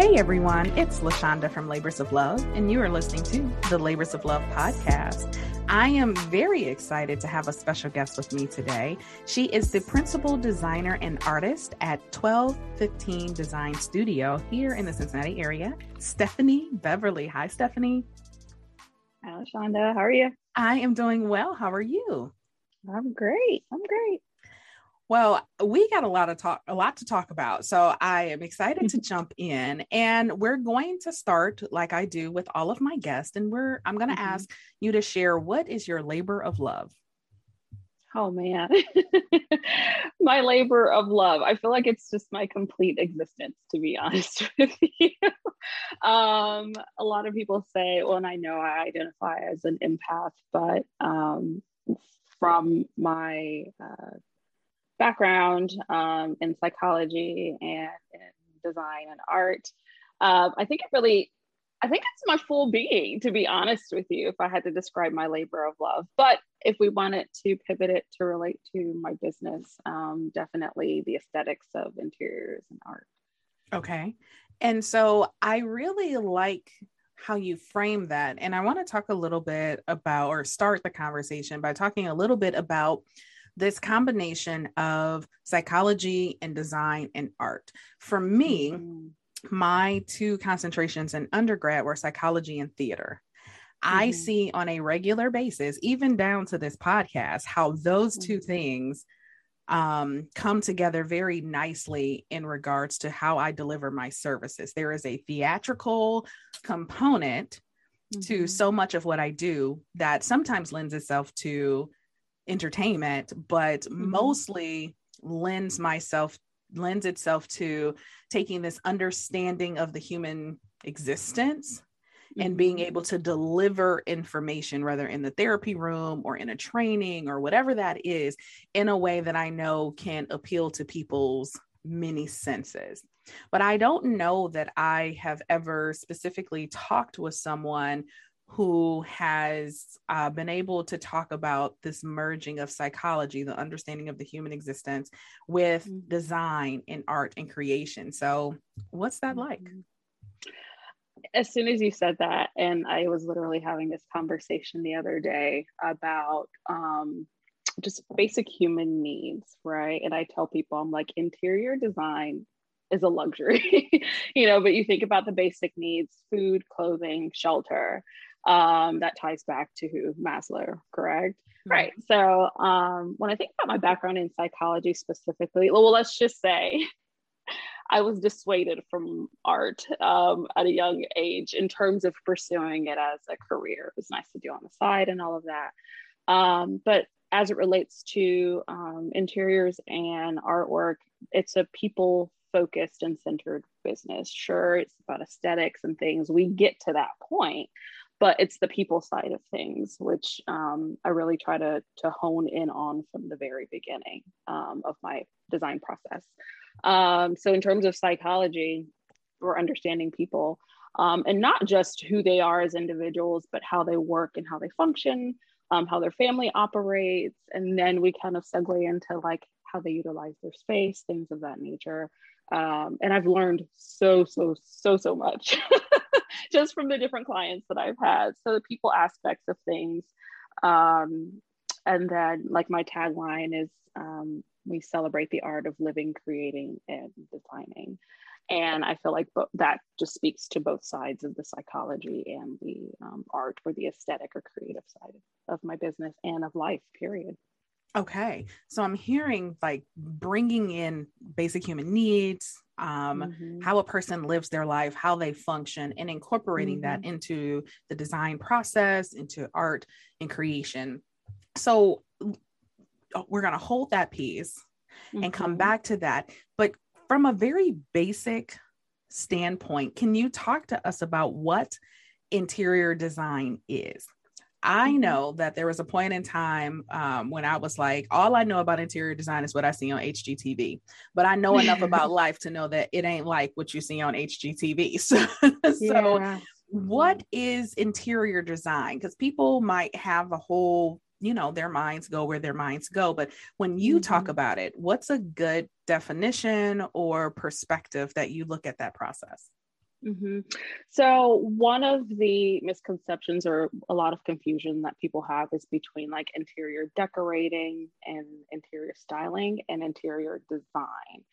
Hey everyone, it's LaShonda from Labors of Love, and you are listening to the Labors of Love podcast. I am very excited to have a special guest with me today. She is the principal designer and artist at 1215 Design Studio here in the Cincinnati area, Stephanie Beverly. Hi, Stephanie. Hi, LaShonda. How are you? I am doing well. How are you? I'm great. I'm great. Well, we got a lot of talk, a lot to talk about. So I am excited to jump in, and we're going to start like I do with all of my guests, and we're I'm going to mm-hmm. ask you to share what is your labor of love. Oh man, my labor of love. I feel like it's just my complete existence, to be honest with you. um, a lot of people say, well, and I know I identify as an empath, but um, from my uh, background um, in psychology and in design and art. Uh, I think it really, I think it's my full being, to be honest with you, if I had to describe my labor of love. But if we wanted to pivot it to relate to my business, um, definitely the aesthetics of interiors and art. Okay. And so I really like how you frame that. And I want to talk a little bit about, or start the conversation by talking a little bit about this combination of psychology and design and art. For me, mm-hmm. my two concentrations in undergrad were psychology and theater. Mm-hmm. I see on a regular basis, even down to this podcast, how those two mm-hmm. things um, come together very nicely in regards to how I deliver my services. There is a theatrical component mm-hmm. to so much of what I do that sometimes lends itself to entertainment, but mm-hmm. mostly lends myself lends itself to taking this understanding of the human existence mm-hmm. and being mm-hmm. able to deliver information whether in the therapy room or in a training or whatever that is in a way that I know can appeal to people's many senses. But I don't know that I have ever specifically talked with someone who has uh, been able to talk about this merging of psychology, the understanding of the human existence, with mm-hmm. design and art and creation. So, what's that like? Mm-hmm. As soon as you said that, and I was literally having this conversation the other day about um, just basic human needs, right? And I tell people, I'm like, interior design is a luxury, you know, but you think about the basic needs food, clothing, shelter um, that ties back to who Maslow, correct? Right. So um, when I think about my background in psychology specifically, well, let's just say I was dissuaded from art um, at a young age in terms of pursuing it as a career. It was nice to do on the side and all of that. Um, but as it relates to um, interiors and artwork, it's a people focused and centered business. Sure, it's about aesthetics and things. We get to that point but it's the people side of things which um, i really try to to hone in on from the very beginning um, of my design process. Um, so in terms of psychology we're understanding people um, and not just who they are as individuals but how they work and how they function um, how their family operates and then we kind of segue into like how they utilize their space things of that nature. Um, and i've learned so so so so much just from the different clients that I've had. So the people aspects of things. Um, and then, like, my tagline is um, we celebrate the art of living, creating, and designing. And I feel like that just speaks to both sides of the psychology and the um, art or the aesthetic or creative side of my business and of life, period. Okay. So I'm hearing like bringing in basic human needs, um, mm-hmm. how a person lives their life, how they function, and incorporating mm-hmm. that into the design process, into art and creation. So uh, we're going to hold that piece mm-hmm. and come mm-hmm. back to that. But from a very basic standpoint, can you talk to us about what interior design is? I mm-hmm. know that there was a point in time um, when I was like, all I know about interior design is what I see on HGTV, but I know enough about life to know that it ain't like what you see on HGTV. So, so yeah. what mm-hmm. interior design? Because people might have a whole, you know, their minds go where their minds go. But when you mm-hmm. talk about it, what's a good definition or perspective that you look at that process? Mm-hmm. So, one of the misconceptions or a lot of confusion that people have is between like interior decorating and interior styling and interior design.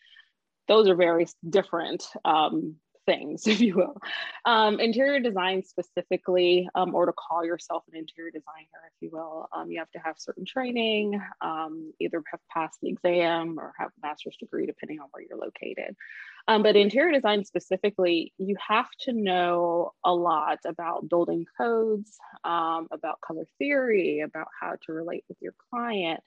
Those are very different um, things, if you will. Um, interior design specifically, um, or to call yourself an interior designer, if you will, um, you have to have certain training, um, either have passed the exam or have a master's degree, depending on where you're located. Um, but interior design specifically, you have to know a lot about building codes, um, about color theory, about how to relate with your client.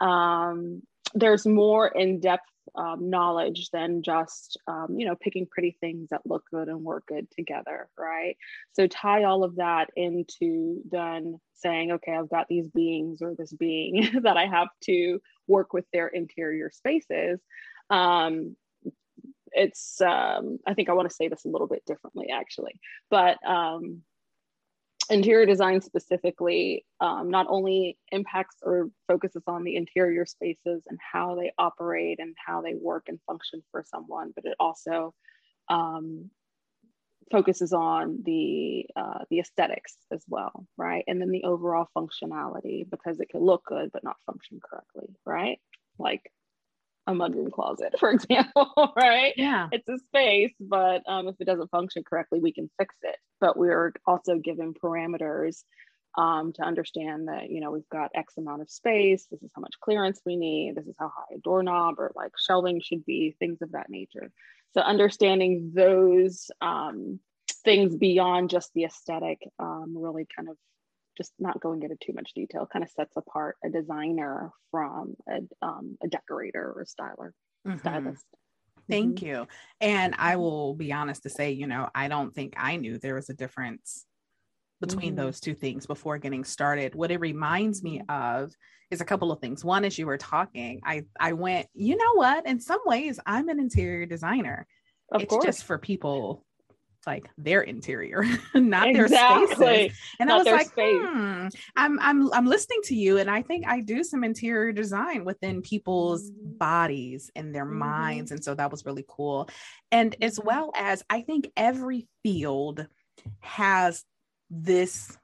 Um, there's more in-depth um, knowledge than just um, you know picking pretty things that look good and work good together right? So tie all of that into then saying okay i've got these beings or this being that i have to work with their interior spaces. Um, it's um, i think i want to say this a little bit differently actually. But um, interior design specifically um, not only impacts or focuses on the interior spaces and how they operate and how they work and function for someone, but it also um, focuses on the uh, the aesthetics as well, right? And then the overall functionality because it can look good but not function correctly, right? Like a mudroom closet, for example, right? Yeah. It's a space, but um, if it doesn't function correctly, we can fix it. But we're also given parameters um, to understand that, you know, we've got X amount of space. This is how much clearance we need. This is how high a doorknob or like shelving should be, things of that nature. So understanding those um, things beyond just the aesthetic um, really kind of just not going into too much detail, kind of sets apart a designer from a, um, a decorator or a styler, mm-hmm. stylist. Thank mm-hmm. you. And I will be honest to say, you know, I don't think I knew there was a difference between mm-hmm. those two things before getting started. What it reminds me mm-hmm. of is a couple of things. One, as you were talking, I I went, you know what? In some ways, I'm an interior designer. Of it's course. just for people like their interior, not exactly. their spaces. And not I was like, hmm, I'm I'm I'm listening to you, and I think I do some interior design within people's bodies and their mm-hmm. minds, and so that was really cool. And as mm-hmm. well as I think every field has this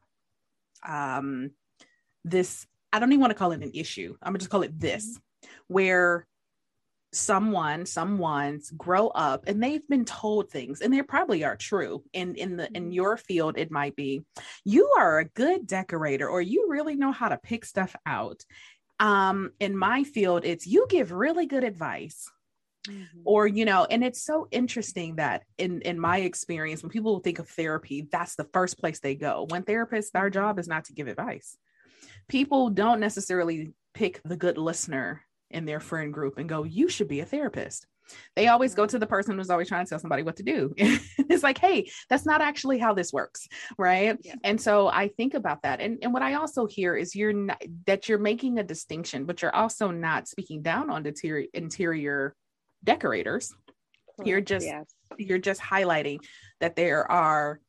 um this I don't even want to call it an issue. I'm gonna just call it this, mm-hmm. where someone someone's grow up and they've been told things and they probably are true in in the in mm-hmm. your field it might be. You are a good decorator or you really know how to pick stuff out. Um in my field it's you give really good advice. Mm-hmm. or you know and it's so interesting that in in my experience when people think of therapy that's the first place they go. When therapists our job is not to give advice. People don't necessarily pick the good listener in their friend group and go, you should be a therapist. They always go to the person who's always trying to tell somebody what to do. it's like, hey, that's not actually how this works. Right. Yeah. And so I think about that. And, and what I also hear is you're not that you're making a distinction, but you're also not speaking down on interior interior decorators. You're just yes. you're just highlighting that there are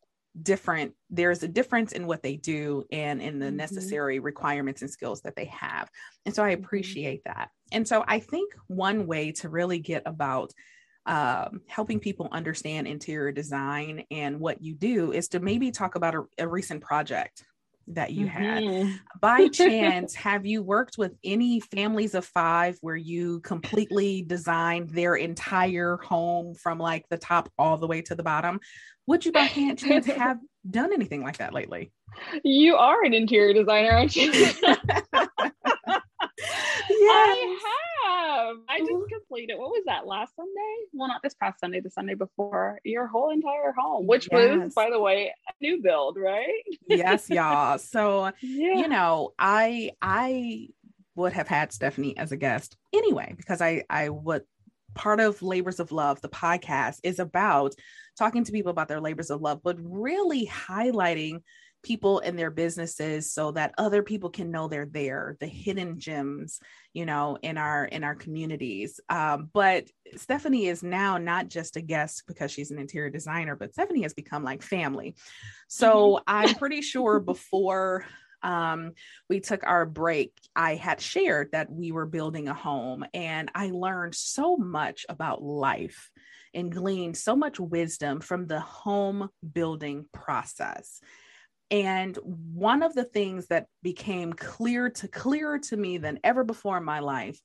different there's a difference in what they do and in the mm-hmm. necessary requirements and skills that they have and so i mm-hmm. appreciate that and so i think one way to really get about um, helping people understand interior design and what you do is to maybe talk about a, a recent project that you mm-hmm. had. By chance, have you worked with any families of five where you completely designed their entire home from like the top all the way to the bottom? Would you by chance have done anything like that lately? You are an interior designer, aren't you? Mm-hmm. completed. What was that last Sunday? Well, not this past Sunday, the Sunday before. Your whole entire home, which yes. was, by the way, a new build, right? yes, y'all. So yeah. you know, I I would have had Stephanie as a guest anyway because I I would part of labors of love the podcast is about talking to people about their labors of love but really highlighting people in their businesses so that other people can know they're there the hidden gems you know in our in our communities um, but stephanie is now not just a guest because she's an interior designer but stephanie has become like family so mm-hmm. i'm pretty sure before um, we took our break, I had shared that we were building a home, and I learned so much about life and gleaned so much wisdom from the home building process. And one of the things that became clear to clearer to me than ever before in my life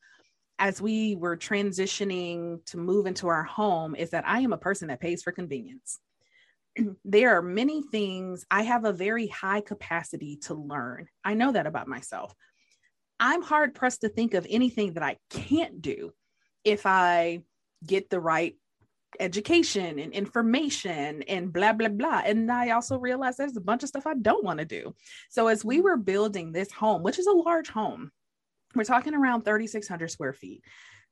as we were transitioning to move into our home is that I am a person that pays for convenience. there are many things I have a very high capacity to learn. I know that about myself. I'm hard pressed to think of anything that I can't do if I get the right education and information and blah blah blah. And i also realized there's a bunch of stuff i don't want to do. So as we mm-hmm. were building this home which is a large home we're talking around 3600 square feet.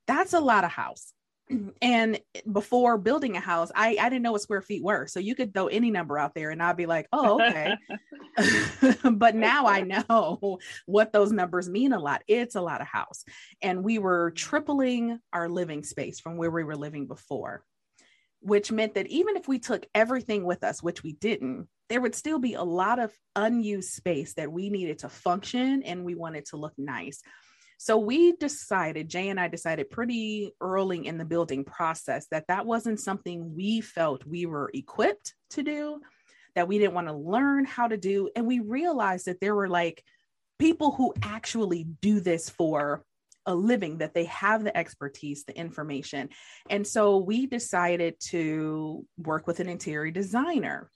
That's a lot of house. And before building a house I, I didn't know what square feet were. So you could throw any number out there and i'd be like oh okay. But now i know what those numbers mean a lot. It's a lot of house. And we were tripling our living space from where we were living before which meant that even if we took everything with us which we didn't there would still be a lot of unused space that we needed to function and we wanted to look nice so we decided, Jay and I decided pretty early in the building process that that wasn't something we felt we were equipped to do, that we didn't want to learn how to do. And we realized that there were like people who actually do this for a living, that they have the expertise, the information. And so we decided to work with an interior designer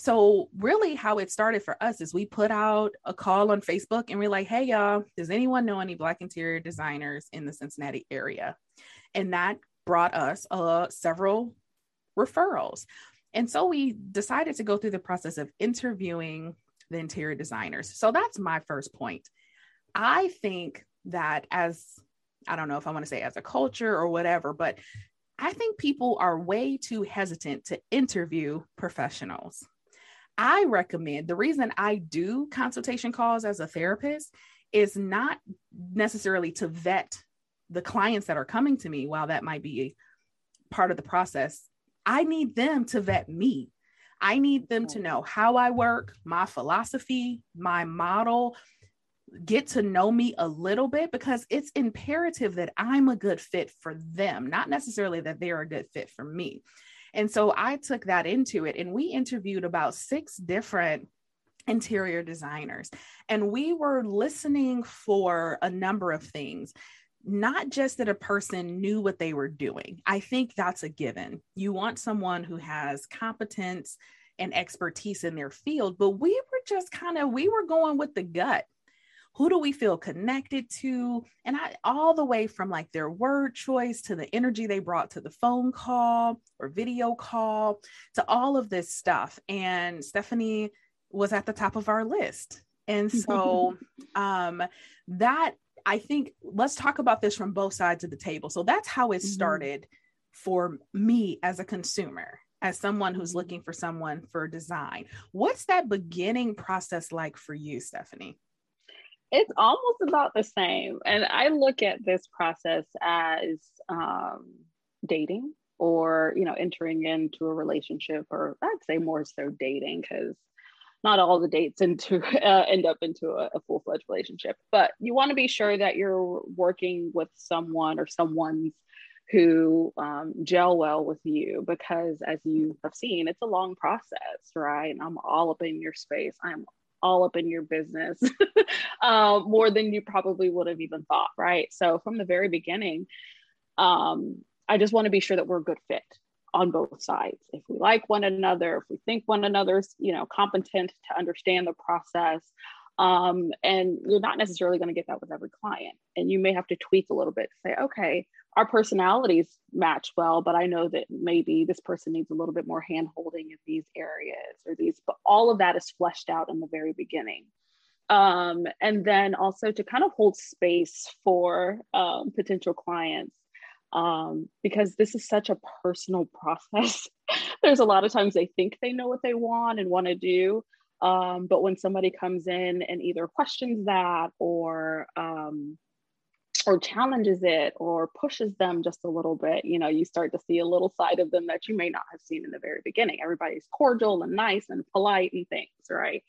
so really how it started for us is we put out a call on Facebook and we're like, hey y'all, does anyone know any black interior designers in the Cincinnati area? And that brought us uh, several referrals. And so we decided to go through the process of interviewing the interior designers. So that's my first point. I think that as I don't know if I want to say as a culture or whatever, but I think people are way too hesitant to interview professionals. I recommend the reason I do consultation calls as a therapist is not necessarily to vet the clients that are coming to me, while that might be part of the process. I need them to vet me. I need them to know how I work, my philosophy, my model, get to know me a little bit because it's imperative that I'm a good fit for them, not necessarily that they're a good fit for me. And so I took that into it and we interviewed about six different interior designers and we were listening for a number of things not just that a person knew what they were doing. I think that's a given. You want someone who has competence and expertise in their field, but we were just kind of we were going with the gut who do we feel connected to? And I, all the way from like their word choice to the energy they brought to the phone call or video call to all of this stuff. And stephanie was at the top of our list. And so um that i think let's talk about this from both sides of the table. So that's how it mm-hmm. started mm-hmm. for me as a consumer as someone who's looking for someone for design. What's that beginning process like for you stephanie it's almost about the same. And I look at this process as um, dating or, you know, entering into a relationship, or I'd say more so dating, because not all the dates into uh, end up into a, a full-fledged relationship. But you want to be sure that you're working with someone or someone's who um, gel well with you because as you have seen it's a long process right? I'm all up in your space. I'm all up in your business uh, more than you probably would have even thought, right? So from the very beginning, um, I just want to be sure that we're a good fit on both sides. If we like one another, if we think one another's, you know, competent to understand the process, Um, and you're not necessarily going to get that with every client. And you may have to tweak a little bit to say, okay, our personalities match well, but I know that maybe this person needs a little bit more hand holding in these areas or these, but all of that is fleshed out in the very beginning. Um, and then also to kind of hold space for um, potential clients um, because this is such a personal process. There's a lot of times they think they know what they want and want to do. Um, but when somebody comes in and either questions that or um, or challenges it or pushes them just a little bit, you know, you start to see a little side of them that you may not have seen in the very beginning. Everybody's cordial and nice and polite and things, right?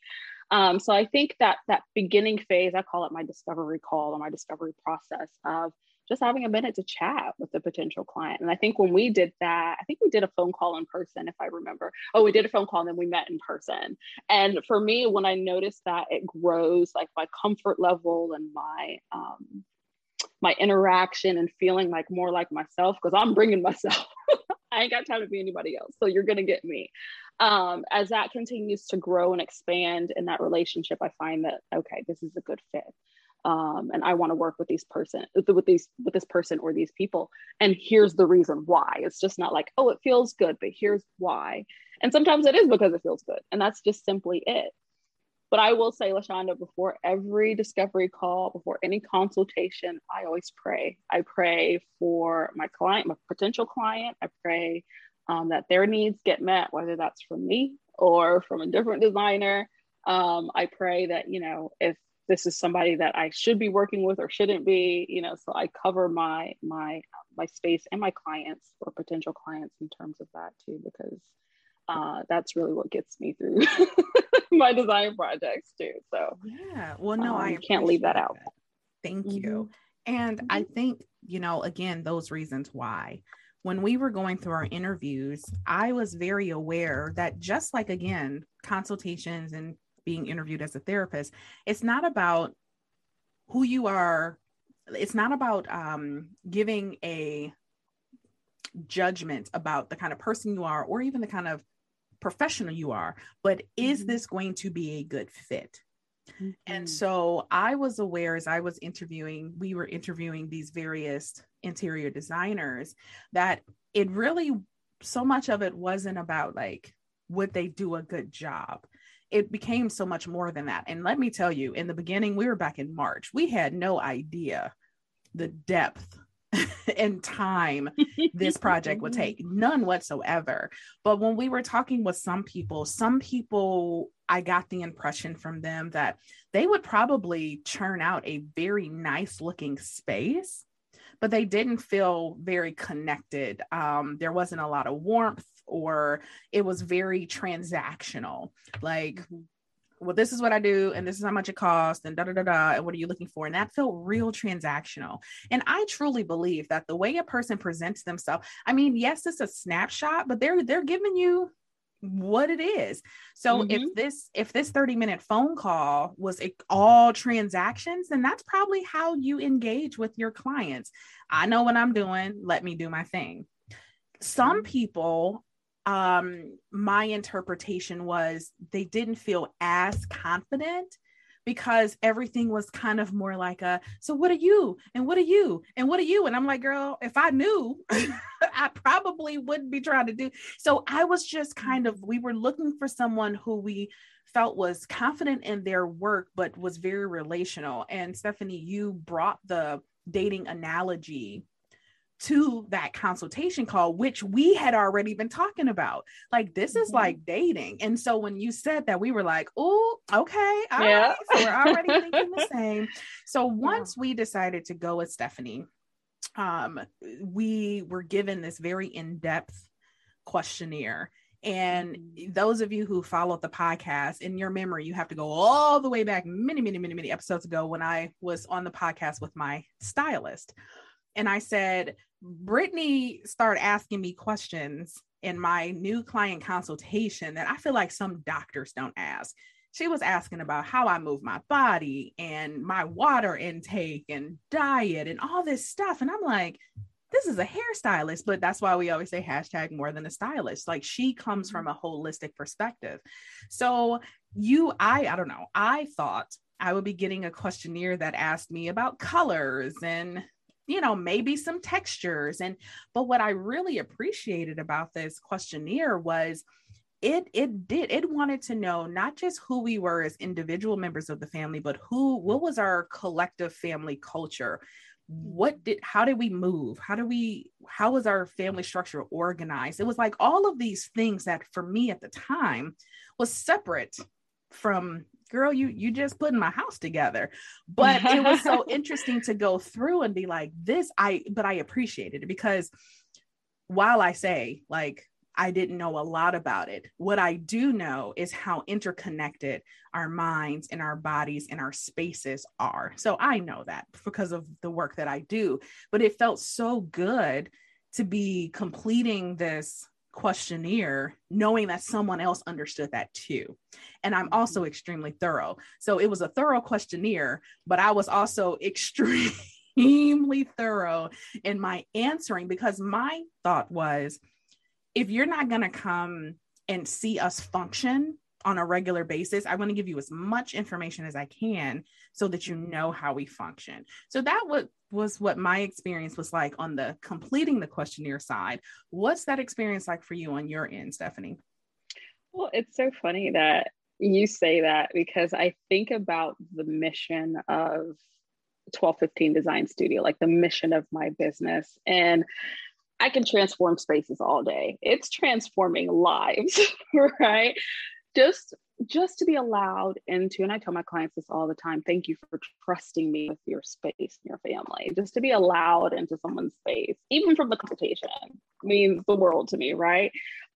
Um, so I think that that beginning phase, I call it my discovery call or my discovery process of just having a minute to chat with the potential client. And I think when we did that, I think we did a phone call in person, if I remember. Oh, we did a phone call and then we met in person. And for me, when I noticed that it grows like my comfort level and my, um, my interaction and feeling like more like myself because I'm bringing myself. I ain't got time to be anybody else. So you're going to get me. Um, as that continues to grow and expand in that relationship, I find that, okay, this is a good fit um, and I want to work with these person with these with this person or these people. And here's the reason why. It's just not like, oh, it feels good, but here's why. And sometimes it is because it feels good, and that's just simply it. But I will say, Lashonda, before every discovery call, before any consultation, I always pray. I pray for my client, my potential client. I pray um, that their needs get met, whether that's from me or from a different designer. Um, I pray that, you know, if this is somebody that I should be working with or shouldn't be, you know, so I cover my my my space and my clients or potential clients in terms of that too, because uh, that's really what gets me through my design projects too. So yeah, well, no, um, I can't leave that out. That. Thank mm-hmm. you. And mm-hmm. I think you know, again, those reasons why. When we were going through our interviews, I was very aware that just like again, consultations and being interviewed as a therapist it's not about who you are it's not about um, giving a judgment about the kind of person you are or even the kind of professional you are but is mm-hmm. this going to be a good fit mm-hmm. and so i was aware as i was interviewing we were interviewing these various interior designers that it really so much of it wasn't about like would they do a good job it became so much more than that. And let me tell you, in the beginning, we were back in March, we had no idea the depth and time this project would take, none whatsoever. But when we were talking with some people, some people, I got the impression from them that they would probably churn out a very nice looking space but they didn't feel very connected. Um, there wasn't a lot of warmth, or it was very transactional. Like, mm-hmm. well, this is what I do, and this is how much it costs, and da da da da. And what are you looking for? And that felt real transactional. And I truly believe that the way a person presents themselves, I mean, yes, it's a snapshot, but they're they're giving you what it is. So mm-hmm. if this if this 30 minute phone call was all transactions, then that's probably how you engage with your clients. I know what I'm doing, let me do my thing. Some mm-hmm. people um my interpretation was they didn't feel as confident because everything was kind of more like a so what are you? And what are you? And what are you? And i'm like girl if i knew i probably wouldn't be trying to do. So i was just kind of we were looking for someone who we felt was confident in their work but was very relational. And stephanie you brought the dating analogy to that consultation call, which we had already been talking about. Like, this is mm-hmm. like dating. And so when you said that, we were like, oh, okay. yeah. Right. So we're already thinking the same. So once yeah. we decided to go with Stephanie, um, we were given this very in depth questionnaire. And mm-hmm. those of you who followed the podcast in your memory, you have to go all the way back many, many, many, many episodes ago when I was on the podcast with my stylist. And I said, Brittany started asking me questions in my new client consultation that I feel like some doctors don't ask. She was asking about how I move my body and my water intake and diet and all this stuff. And I'm like, this is a hairstylist, but that's why we always say hashtag more than a stylist. Like she comes mm-hmm. from a holistic perspective. So you, I, I don't know, I thought I would be getting a questionnaire that asked me about colors and you know maybe some textures and but what I really appreciated about this questionnaire was it it did it wanted to know not just who we were as individual members of the family but who what was our collective family culture? What did how did we move? How do we how was our family structure organized? It was like all of these things that for me at the time was separate from girl you you just putting my house together but it was so interesting to go through and be like this i but i appreciated it because while i say like I didn't know a lot about it. What I do know is how interconnected our minds and our bodies and our spaces are. So I know that because of the work that I do. But it felt so good to be completing this questionnaire knowing that someone else understood that too. And I'm also mm-hmm. extremely thorough. So it was a thorough questionnaire, but I was also extremely thorough in my answering because my thought was, if you're not going to come and see us function on a regular basis, I want to give you as much information as I can so that you know how we function. So that was was what my experience was like on the completing the questionnaire side. What's that experience like for you on your end, Stephanie? Well, it's so funny that you say that because I think about the mission of 1215 Design Studio, like the mission of my business. And I can transform spaces all day. It's transforming lives, right? Just just to be allowed into, and I tell my clients this all the time, thank you for trusting me with your space and your family. Just to be allowed into someone's space, even from the consultation, means the world to me, right?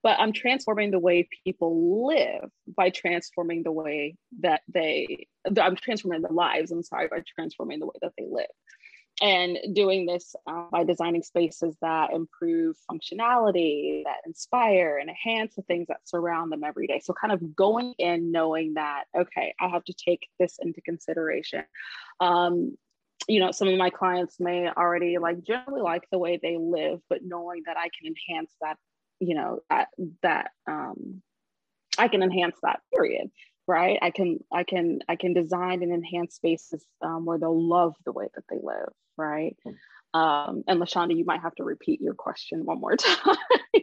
But I'm transforming the way people live by transforming the way that they, I'm transforming their lives, I'm sorry, by transforming the way that they live and doing this uh, by designing spaces that improve functionality that inspire and enhance the things that surround them every day. So kind of going in knowing that okay i have to take this into consideration. Um, you know some of my clients may already like generally like the way they live but knowing that i can enhance that you know that that um, i can enhance that period right? I can i can i can design and enhance spaces um, where they'll love the way that they live right? Um, and lashonda you might have to repeat your question one more time.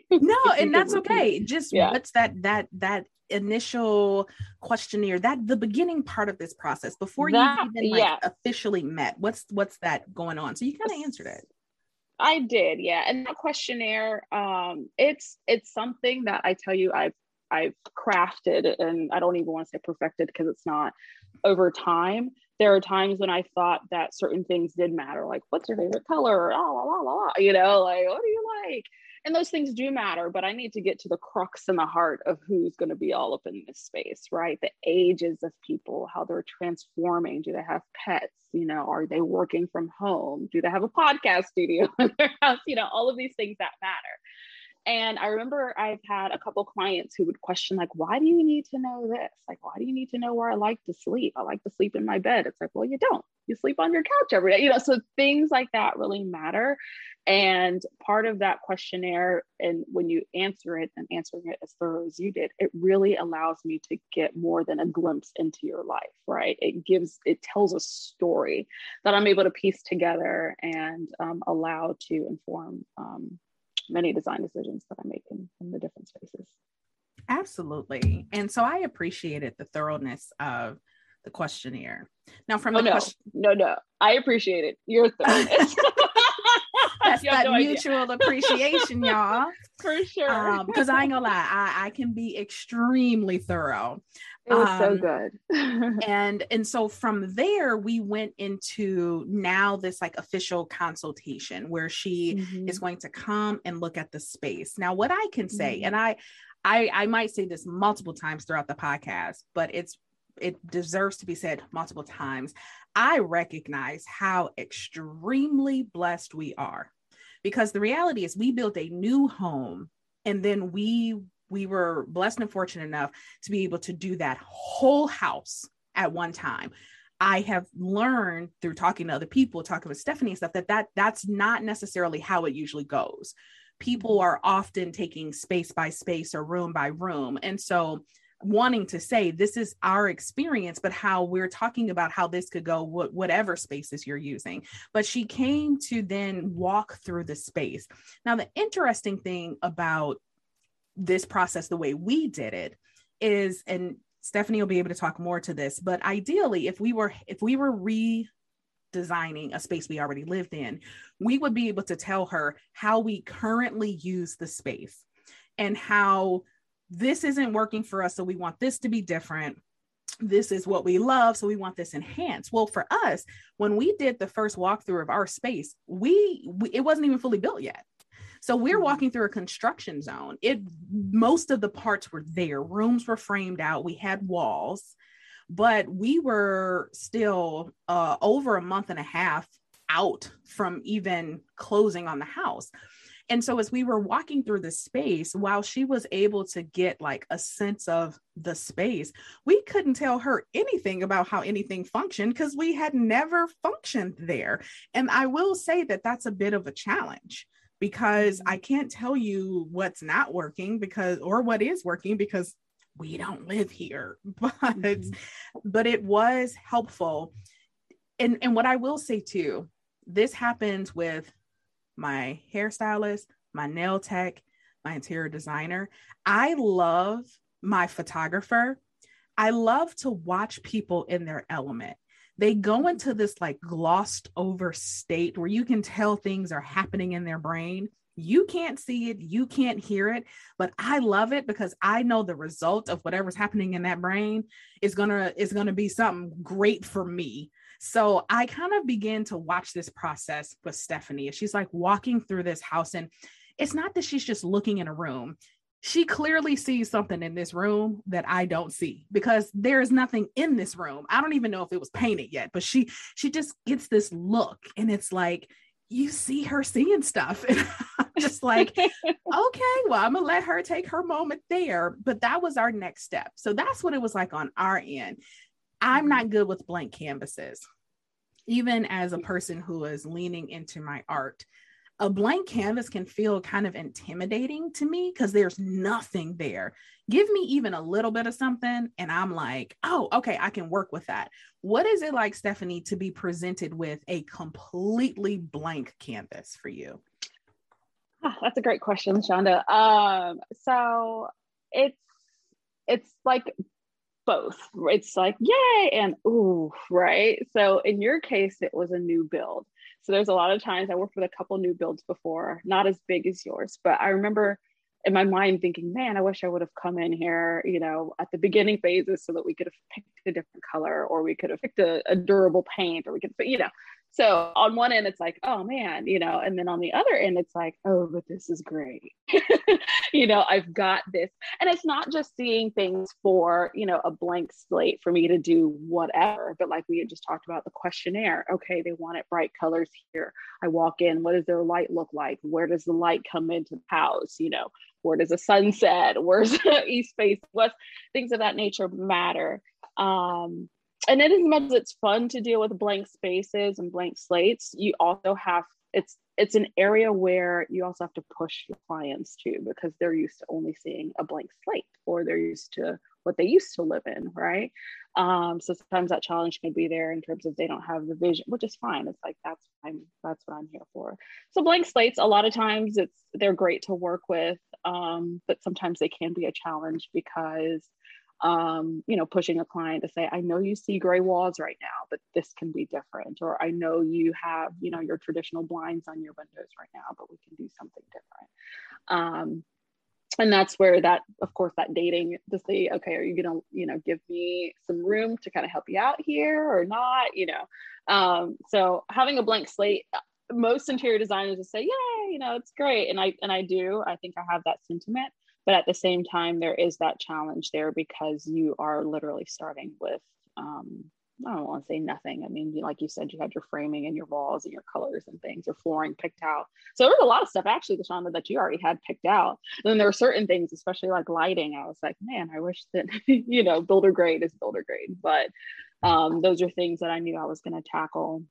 No and that's okay. Just yeah. what's that that that initial questionnaire that the beginning part of this process before you even like yeah. officially met what's what's that going on? So you kind of answered it. I did, yeah. And that questionnaire, um, it's it's something that I tell you I've I've crafted, and I don't even want to say perfected because it's not over time. There are times when I thought that certain things did matter, like what's your favorite color? Oh, la, la, la, you know, like what do you like? And those things do matter, but I need to get to the crux and the heart of who's going to be all up in this space, right? The ages of people, how they're transforming. Do they have pets? You know, are they working from home? Do they have a podcast studio in their house? You know, all of these things that matter. And I remember I've had a couple clients who would question, like, why do you need to know this? Like, why do you need to know where I like to sleep? I like to sleep in my bed. It's like, well, you don't. You sleep on your couch every day. You know, so things like that really matter. And part of that questionnaire, and when you answer it and answering it as thorough as you did, it really allows me to get more than a glimpse into your life, right? It gives, it tells a story that I'm able to piece together and um, allow to inform um, many design decisions that I make in, in the different spaces. Absolutely. And so I appreciated the thoroughness of the questionnaire. Now, from oh, the no, question- no, no, I appreciate it. Your thoroughness. That's that no mutual idea. appreciation, y'all. For sure. Because um, I ain't gonna lie, I, I can be extremely thorough. It was um, so good. and and so from there we went into now this like official consultation where she mm-hmm. is going to come and look at the space. Now what I can say mm-hmm. and I I I might say this multiple times throughout the podcast, but it's it deserves to be said multiple times. I recognize how extremely blessed we are because the reality is we built a new home and then we we were blessed and fortunate enough to be able to do that whole house at one time. I have learned through talking to other people talking with stephanie and stuff that, that that's not necessarily how it usually goes. People are often taking space by space or room by room. And so wanting to say this is our experience but how we're talking about how this could go wh- whatever spaces you're using. But she came to then walk through the space. Now the interesting thing about this process the way we did it is and stephanie will be able to talk more to this but ideally if we were if we were redesigning a space we already lived in we would be able to tell her how we currently use the space and how this isn't working for us. So we want this to be different. This is what we love. So we want this enhanced. Well, for us, when we did the first walkthrough of our space, we, we it wasn't even fully built yet. So we're mm-hmm. walking through a construction zone. It most of the parts were there. Rooms were framed out. We had walls, but we were still uh, over a month and a half out from even closing on the house. And so as we were walking through the space, while she was able to get like a sense of the space, we couldn't tell her anything about how anything functioned because we had never functioned there. And I will say that that's a bit of a challenge because mm-hmm. I can't tell you what's not working because or what is working because we don't live here. But mm-hmm. but it was helpful. And and what I will say too, this happens with my hairstylist, my nail tech, my interior designer. I love my photographer. I love to watch people in their element. They go into this like glossed over state where you can tell things are happening in their brain. You can't see it, you can't hear it, but I love it because I know the result of whatever's happening in that brain is going to is going to be something great for me so I kind of began to watch this process with Stephanie. She's like walking through this house, and it's not that she's just looking in a room. She clearly sees something in this room that I don't see because there is nothing in this room. I don't even know if it was painted yet, but she she just gets this look and it's like you see her seeing stuff and I'm just like okay well i'm gonna let her take her moment there but that was our next step so that's what it was like on our end I'm not good with blank canvases. Even as a person who is leaning into my art, a blank canvas can feel kind of intimidating to me because there's nothing there. Give me even a little bit of something, and I'm like, oh, okay, I can work with that. What is it like, Stephanie, to be presented with a completely blank canvas for you? Oh, that's a great question, Shonda. Um, so it's it's like both. It's like, yay, and ooh, right? So in your case, it was a new build. So there's a lot of times I worked with a couple new builds before, not as big as yours, but I remember in my mind thinking, man, I wish I would have come in here, you know, at the beginning phases so that we could have picked a different color or we could have picked a, a durable paint or we could, you know, so on one end, it's like, oh man, you know, and then on the other end, it's like, oh, but this is great. you know, I've got this. And it's not just seeing things for, you know, a blank slate for me to do whatever, but like we had just talked about the questionnaire. Okay, they wanted bright colors here. I walk in, what does their light look like? Where does the light come into the house? You know, where does the sunset? Where's the east face, west? Things of that nature matter. Um, and as much as it's fun to deal with blank spaces and blank slates, you also have it's it's an area where you also have to push your clients to because they're used to only seeing a blank slate or they're used to what they used to live in, right? Um, so sometimes that challenge can be there in terms of they don't have the vision, which is fine. It's like that's I'm that's what I'm here for. So blank slates, a lot of times it's they're great to work with, um, but sometimes they can be a challenge because um, you know, pushing a client to say, I know you see gray walls right now, but this can be different. Or I know you have, you know, your traditional blinds on your windows right now, but we can do something different. Um, and that's where that, of course, that dating to say, okay, are you gonna, you know, give me some room to kind of help you out here or not, you know? Um, so having a blank slate, most interior designers will say, yeah, you know, it's great. And I, and I do, I think I have that sentiment but at the same time there is that challenge there because you are literally starting with um, I don't want to say nothing. I mean, like you said, you had your framing and your walls and your colors and things, your flooring picked out. So there was a lot of stuff actually, Shonda, that you already had picked out. And then there were certain things, especially like lighting. I was like, man, I wish that, you know, builder grade is builder grade. But um, those are things that I knew I was going to tackle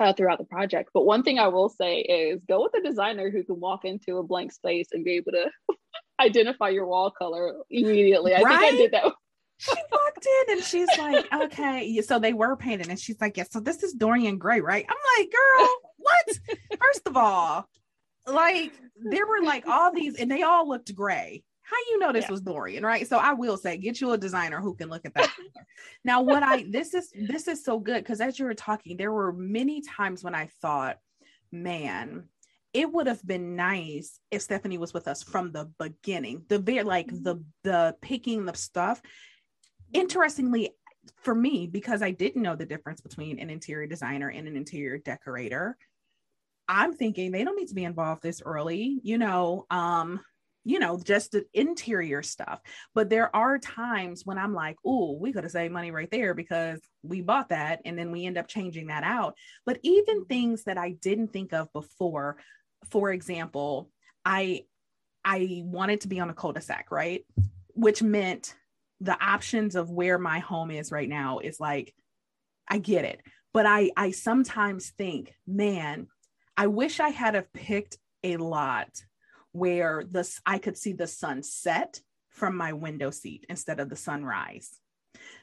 uh, throughout the project. But one thing I will say is go with a designer who can walk into a blank space and be able to identify your wall color immediately. I right? think I did that. she walked in and she's like, okay. So they were painted. And she's like, yeah, so this is Dorian Gray, right? I'm like, girl, what? First of all, like there were like all these, and they all looked gray. How you know this yeah. was Dorian, right? So I will say, get you a designer who can look at that. now, what I this is this is so good because as you were talking, there were many times when I thought, man, it would have been nice if Stephanie was with us from the beginning, the very like the the picking the stuff. Interestingly, for me, because I didn't know the difference between an interior designer and an interior decorator, I'm thinking they don't need to be involved this early. You know, um, you know, just the interior stuff. But there are times when I'm like, oh, we could have saved money right there because we bought that and then we end up changing that out. But even mm-hmm. things that I didn't think of before, for example, I I wanted to be on a cul-de-sac, right? Which meant the options of where my home is right now is like, I get it. But I I sometimes think, man, I wish I had have picked a lot where this I could see the sun set from my window seat instead of the sunrise.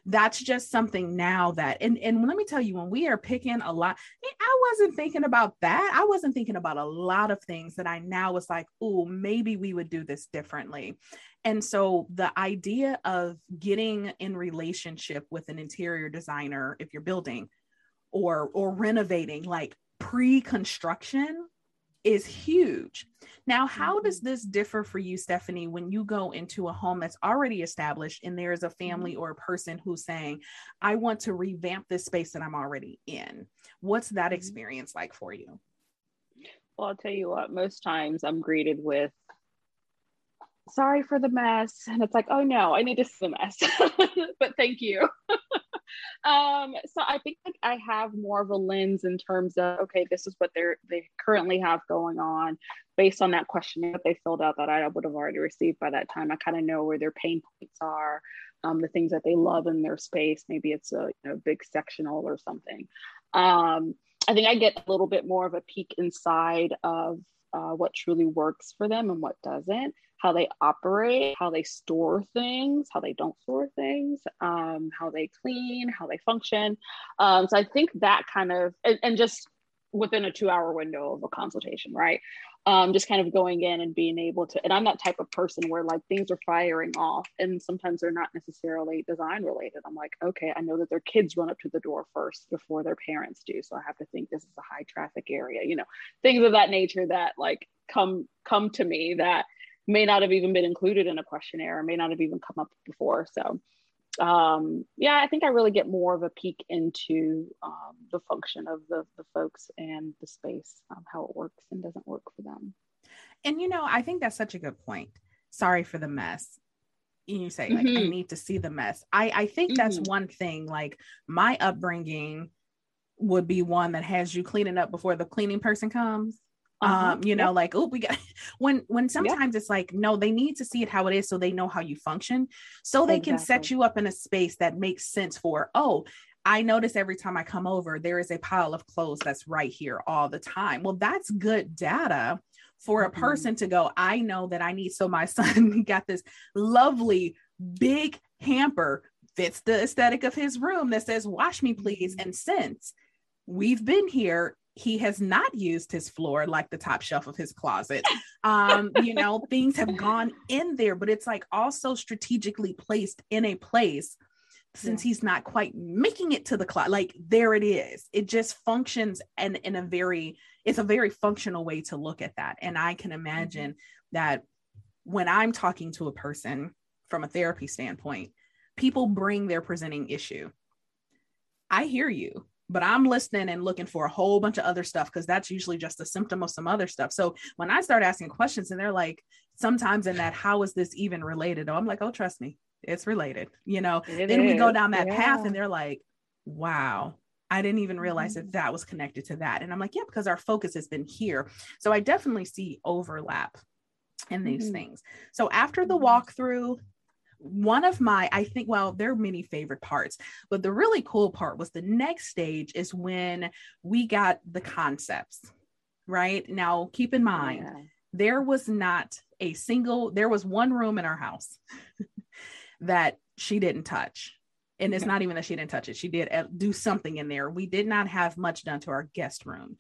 That's just something now that and and let me tell you when we are picking a lot I wasn't thinking about that. I wasn't thinking about a lot of things that I now was like, "Oh, maybe we would do this differently." And so the idea of getting in relationship with an interior designer if you're building or or renovating like pre-construction is huge. Now, how does mm-hmm. this differ for you, Stephanie, when you go into a home that's already established and there is a family mm-hmm. or a person who's saying, I want to revamp this space that I'm already in? What's that mm-hmm. experience like for you? Well, I'll tell you what, most times I'm greeted with, sorry for the mess. And it's like, oh no, I need to see the mess, but thank you. um, so I think like I have more of a lens in terms of okay, this is what they're they currently have going on based on that questionnaire that they filled out that I would have already received by that time. I kind of know where their pain points are, um, the things that they love in their space. Maybe it's a you know, big sectional or something. Um, I think I get a little bit more of a peek inside of uh, what truly works for them and what doesn't how they operate, how they store things, how they don't store things, um, how they clean, how they function. Um, so I think that kind of, and, and, just within a two hour window of a consultation, right? Um, just kind of going in and being able to, and I'm that type of person where like things are firing off and sometimes they're not necessarily design related. I'm like, okay, I know that their kids run up to the door first before their parents do. So I have to think this is a high traffic area, you know, things of that nature that like come, come to me that may not have even been included in a questionnaire or may not have even come up before. So um, yeah, I think I really get more of a peek into um, the function of the, the folks and the space, um, how it works and doesn't work for them. And you know, I think that's such a good point. Sorry for the mess. You say like mm-hmm. I need to see the mess. I I think that's mm-hmm. one thing. Like my upbringing would be one that has you cleaning up before the cleaning person comes. Um you know like oh we got when when sometimes it's like no they need to see it how it is so they know how you function so they exactly. can set you up in a space that makes sense for oh I notice every time I come over, there is a pile of clothes that's right here all the time. Well, that's good data for a mm-hmm. person to go, I know that I need. So my son got this lovely big hamper, fits the aesthetic of his room that says, Wash me, please. Mm-hmm. And since we've been here, he has not used his floor like the top shelf of his closet. Um, you know, things have gone in there, but it's like also strategically placed in a place since yeah. he's not quite making it to the closet. Like there it is. It just functions and in a very, it's a very functional way to look at that. And I can imagine mm-hmm. that when I'm talking to a person from a therapy standpoint, people bring their presenting issue. I hear you but I'm listening and looking for a whole bunch of other stuff because that's usually just a symptom of some other stuff. So when I start asking questions and they're like, sometimes in that, how is this even related? Oh, I'm like, oh, trust me, it's related. You know, it then is. we go down that yeah. path and they're like, wow, I didn't even realize that mm-hmm. that was connected to that. And I'm like, yeah, because our focus has been here. So I definitely see overlap in these mm-hmm. things. So after the mm-hmm. walkthrough, one of my i think well there are many favorite parts but the really cool part was the next stage is when we got the concepts right now keep in mind yeah. there was not a single, there was one room in our house that she didn't touch. And it's not even that she didn't touch it. She did uh, do something in there. We did not have much done to our guest room,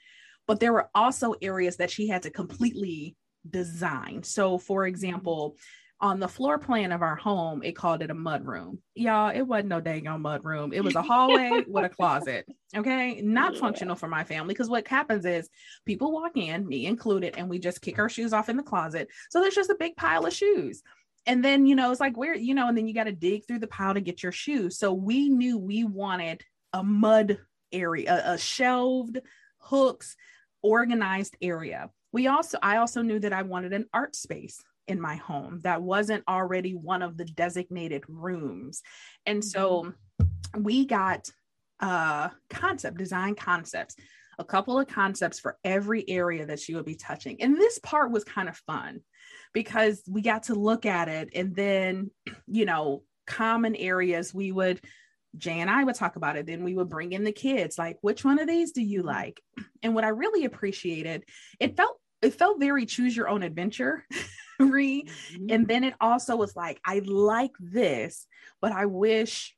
but there were also areas that she had to completely design. So, for example, on the floor plan of our home, it called it a mud room. Y'all, it wasn't no dang on mud room. It was a hallway with a closet. Okay. Not yeah. functional for my family. Because what happens is people walk in, me included, and we just kick our shoes off in the closet. So there's just a big pile of shoes. And then, you know, it's like where, you know, and then you got to dig through the pile to get your shoes. So we knew we wanted a mud area, a, a shelved hooks, organized area. We also, I also knew that I wanted an art space in my home that wasn't already one of the designated rooms. And so mm-hmm. we got uh concept design concepts a couple of concepts for every area that she would be touching and this part was kind of fun because we got to look at it and then you know common areas we would Jay and I would talk about it. Then we would bring in the kids, like, which one of these do you like? And what I really appreciated, it felt it felt very choose your own adventure mm-hmm. and then it also was like i like this but i wish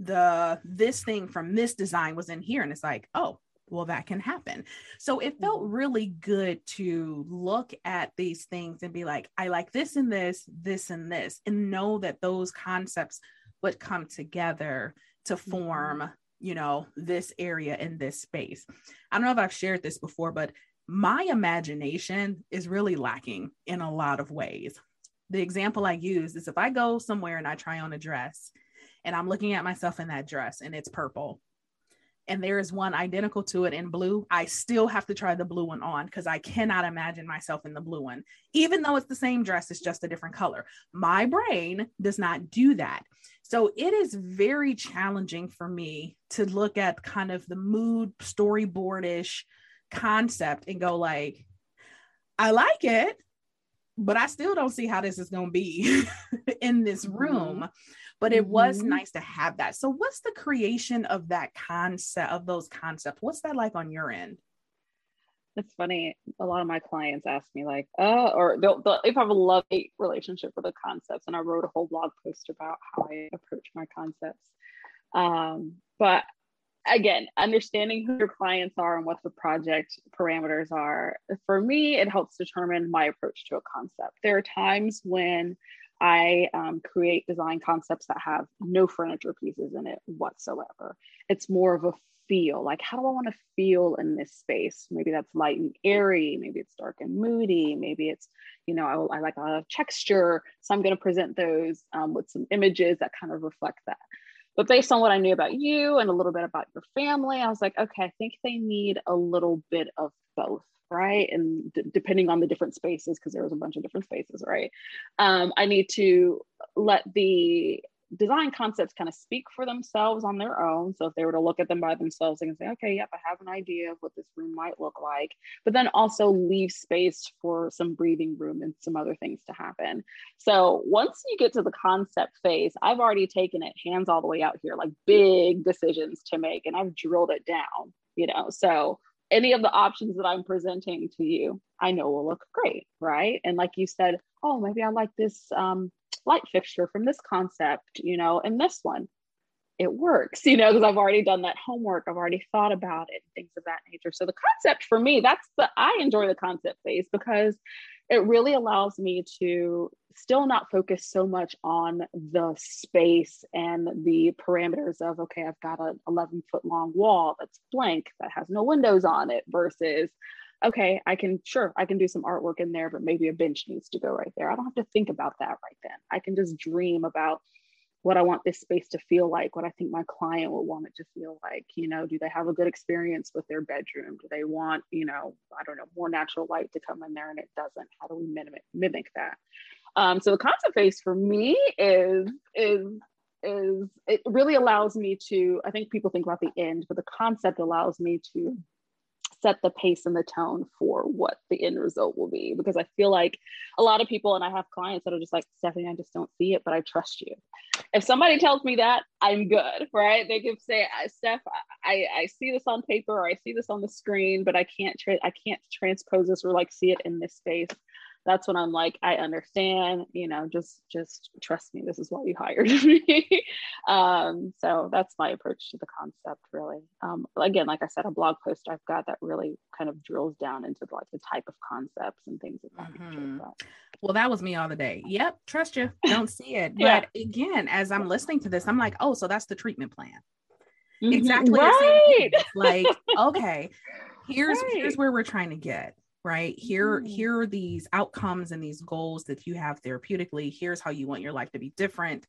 the this thing from this design was in here and it's like oh well that can happen so it felt mm-hmm. really good to look at these things and be like i like this and this this and this and know that those concepts would come together to mm-hmm. form you know this area in this space i don't know if i've shared this before but my imagination is really lacking in a lot of ways. The example I use is if I go somewhere and I try on a dress and I'm looking at myself in that dress and it's purple and there is one identical to it in blue, I still have to try the blue one on because I cannot imagine myself in the blue one, even though it's the same dress, it's just a different color. My brain does not do that. So it is very challenging for me to look at kind of the mood storyboardish concept and go like, I like it, but I still don't see how this is going to be in this mm-hmm. room. Mm-hmm. But it mm-hmm. was nice to have that. So, what's the creation of that concept, of those concepts? What's that like on your end? It's funny. A lot of my clients ask me, like, uh, or they'll, they'll, if I have a love hate relationship with the concepts, and I wrote a whole blog post about how I approach my concepts. Um, but again, understanding who your clients are and what the project parameters are. For me, it helps determine my approach to a concept. There are times when I um, create design concepts that have no furniture pieces in it whatsoever. It's more of a feel like, how do I want to feel in this space? Maybe that's light and airy, maybe it's dark and moody, maybe it's, you know, I, I like a lot of texture. So I'm going to present those um, with some images that kind of reflect that. But based on what I knew about you and a little bit about your family, I was like, okay, I think they need a little bit of both, right? And d- depending on the different spaces, because there was a bunch of different spaces, right? Um, I need to let the design concepts kind of speak for themselves on their own. So if they were to look at them by themselves, they can say, okay, yep, I have an idea of what this room might look like, but then also leave space for some breathing room and some other things to happen. So once you get to the concept phase, I've already taken it hands all the way out here, like big decisions to make, and I've drilled it down, you know. So any of the options that I'm presenting to you, I know will look great, right? And like you said, oh, maybe I like this um, light fixture from this concept, you know, and this one, it works, you know, because I've already done that homework. I've already thought about it, things of that nature. So the concept for me, that's the, I enjoy the concept phase because it really allows me to still not focus so much on the space and the parameters of okay i've got an 11 foot long wall that's blank that has no windows on it versus okay, I can, sure, I can do some artwork in there, but maybe a bench needs to go right there. I don't have to think about that right then. I can just dream about what I want this space to feel like, what I think my client will want it to feel like. You know, do they have a good experience with their bedroom? Do they want, you know, I don't know, more natural light to come in there and it doesn't? How do we mimic, mimic that? Um, so the concept phase for me is is is it really allows me to i think people think about the end but the concept allows me to set the pace and the tone for what the end result will be. Because I feel like a lot of people, and I have clients that are just like, Stephanie, I just don't see it, but I trust you. If somebody tells me that, I'm good, right? They can say, Steph, I, I see this on paper or I see this on the screen, but I can't, tra- I can't transpose this or like see it in this space. That's when I'm like, I understand, you know, just just trust me, this is why you hired me. um, so that's my approach to the concept really. Um, again, like I said, a blog post I've got that really kind of drills down into like the type of concepts and things of that mm-hmm. Well, that was me all the day. Yep, trust you. Don't see it. yeah. But again, as I'm listening to this, I'm like, oh, so that's the treatment plan. Mm-hmm. Exactly. Right. Like, okay, here's right. here's where we're trying to get right? Here mm. here are these outcomes and these goals that you have therapeutically. Here's how you want your life to be different.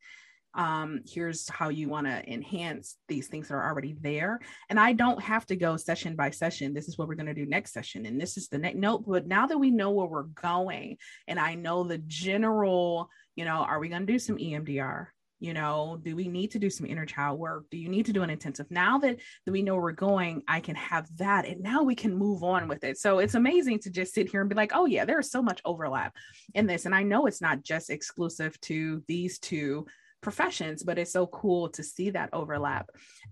Um here's how you want to enhance these things that are already there. And i don't have to go session by session. This is what we're going to do next session and this is the next note but now that we know where we're going and i know the general you know are we going to do some emdr you know do we need to do some inner child work? Do you need to do an intensive? Now that, that we know we're going i can have that and now we can move on with it. So it's amazing to just sit here and be like oh yeah there's so much overlap in this. And i know it's not just exclusive to these two professions but it's so cool to see that overlap.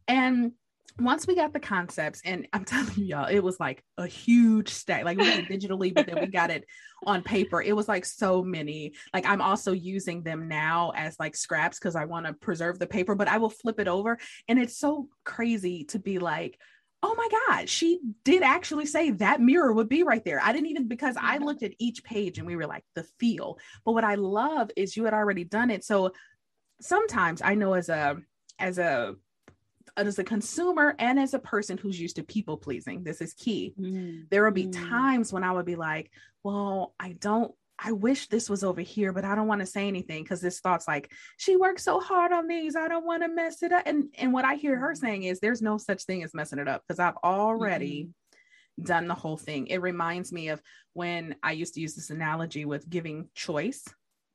And once we got the concepts, and I'm telling you, y'all, it was like a huge stack. Like we it digitally, but then we got it on paper. It was like so many. Like I'm also using them now as like scraps because I want to preserve the paper, but I will flip it over. And it's so crazy to be like, oh my God, she did actually say that mirror would be right there. I didn't even because I looked at each page and we were like the feel. But what I love is you had already done it. So sometimes I know as a as a as a consumer and as a person who's used to people pleasing, this is key. Mm. There will be mm. times when I would be like, well, I don't I wish this was over here, but I don't want to say anything because this thought's like, she worked so hard on these. I don't want to mess it up. And and what I hear her mm-hmm. saying is there's no such thing as messing it up because I've already mm-hmm. done the whole thing. It reminds me of when I used to use this analogy with giving choice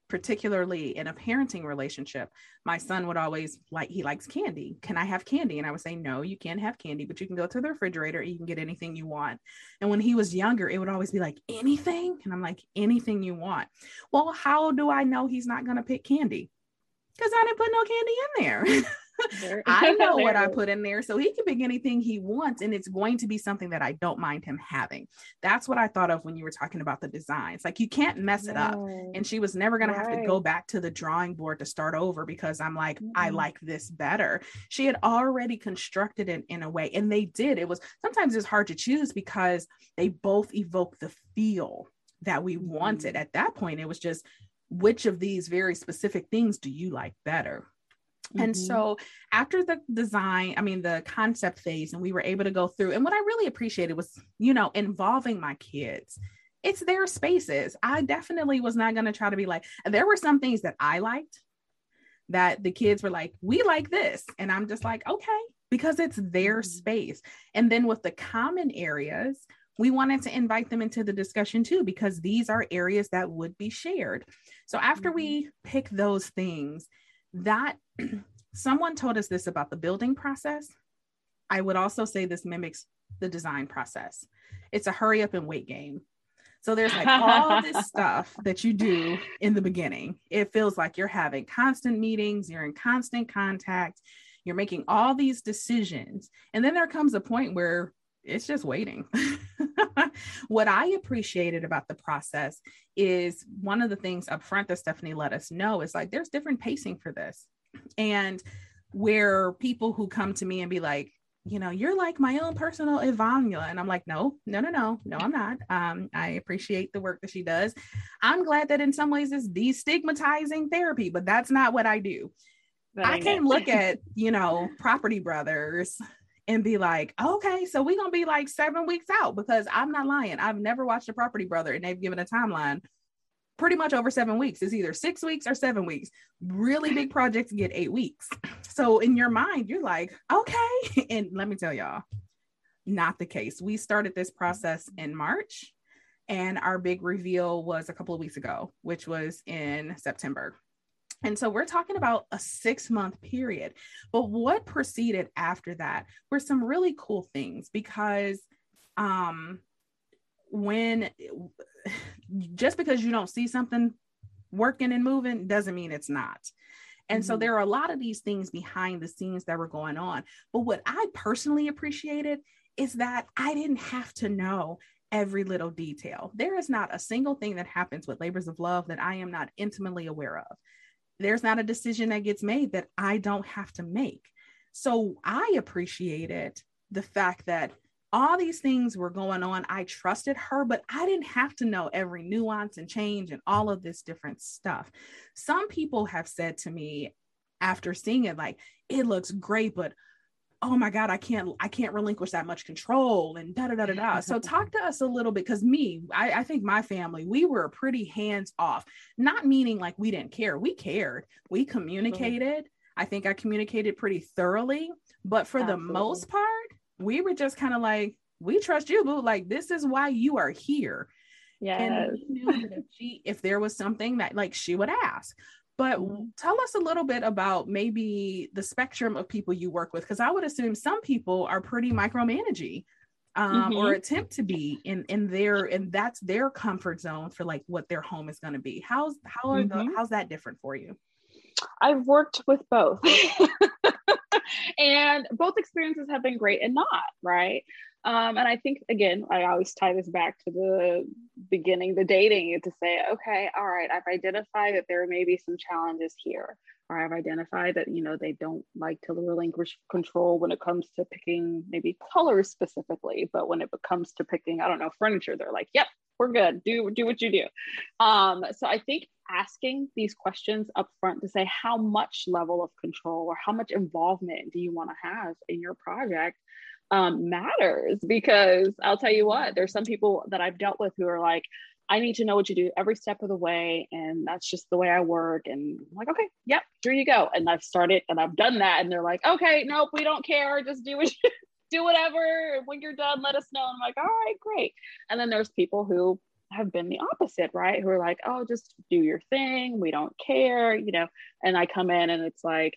particularly in a parenting relationship, my son would always like, he likes candy. Can I have candy? And I would say, no, you can't have candy, but you can go to the refrigerator. You can get anything you want. And when he was younger, it would always be like, anything? And I'm like, anything you want. Well, how do I know he's not going to pick candy? Because I didn't put no candy in there. I know what I put in there. So he can pick anything he wants, and it's going to be something that I don't mind him having. That's what I thought of when you were talking about the designs. Like you can't mess it up. And she was never going right. to have to go back to the drawing board to start over because I'm like, mm-hmm. I like this better. She had already constructed it in a way, and they did. It was sometimes it's hard to choose because they both evoke the feel that we mm-hmm. wanted. At that point, it was just which of these very specific things do you like better? Mm-hmm. And so after the design, I mean, the concept phase, and we were able to go through, and what I really appreciated was, you know, involving my kids. It's their spaces. I definitely was not going to try to be like, there were some things that I liked that the kids were like, we like this. And I'm just like, okay, because it's their mm-hmm. space. And then with the common areas, we wanted to invite them into the discussion too, because these are areas that would be shared. So after mm-hmm. we pick those things, that someone told us this about the building process. I would also say this mimics the design process. It's a hurry up and wait game. So there's like all this stuff that you do in the beginning. It feels like you're having constant meetings, you're in constant contact, you're making all these decisions. And then there comes a point where it's just waiting. what I appreciated about the process is one of the things up front that Stephanie let us know is like there's different pacing for this. And where people who come to me and be like, you know, you're like my own personal Iyanla. And I'm like, no, no, no, no, no, I'm not. Um, I appreciate the work that she does. I'm glad that in some ways it's destigmatizing therapy, but that's not what I do. I can look at, you know, Property Brothers and be like, okay, so we're gonna be like seven weeks out because I'm not lying. I've never watched a property brother and they've given a timeline pretty much over seven weeks. It's either six weeks or seven weeks. Really big projects get eight weeks. So in your mind, you're like, okay. And let me tell y'all, not the case. We started this process in March and our big reveal was a couple of weeks ago, which was in September. And so we're talking about a six month period. But what proceeded after that were some really cool things because um, when just because you don't see something working and moving doesn't mean it's not. And mm-hmm. so there are a lot of these things behind the scenes that were going on. But what I personally appreciated is that I didn't have to know every little detail. There is not a single thing that happens with labors of love that I am not intimately aware of. There's not a decision that gets made that I don't have to make. So I appreciated the fact that all these things were going on. I trusted her, but I didn't have to know every nuance and change and all of this different stuff. Some people have said to me after seeing it, like, it looks great, but oh my god i can't i can't relinquish that much control and da da da da da. So talk to us a little bit because me I, I think my family we were pretty hands off. Not meaning like we didn't care we cared. We communicated. I think i communicated pretty thoroughly but for Absolutely. the most part we were just kind of like we trust you boo. Like this is why you are here. Yeah and we knew that if she if there was something that like she would ask but mm-hmm. tell us a little bit about maybe the spectrum of people you work with, because I would assume some people are pretty micromanaging um, mm-hmm. or attempt to be in in their and that's their comfort zone for like what their home is going to be. How's how are mm-hmm. the how's that different for you? I've worked with both. and both experiences have been great and not, right? Um, and I think again, I always tie this back to the beginning, the dating, to say, okay, all right, I've identified that there may be some challenges here, or I've identified that you know they don't like to relinquish control when it comes to picking maybe colors specifically, but when it comes to picking, I don't know, furniture, they're like, yep, we're good. Do do what you do. Um, so I think asking these questions up front to say how much level of control or how much involvement do you want to have in your project um, matters because I'll tell you what, there's some people that I've dealt with who are like, I need to know what you do every step of the way. And that's just the way I work. And I'm like, okay, yep, here you go. And I've started and I've done that. And they're like, okay, nope, we don't care. Just do what you do whatever. When you're done, let us know. And I'm like, all right, great. And then there's people who have been the opposite, right? Who are like, oh, just do your thing. We don't care, you know. And I come in and it's like,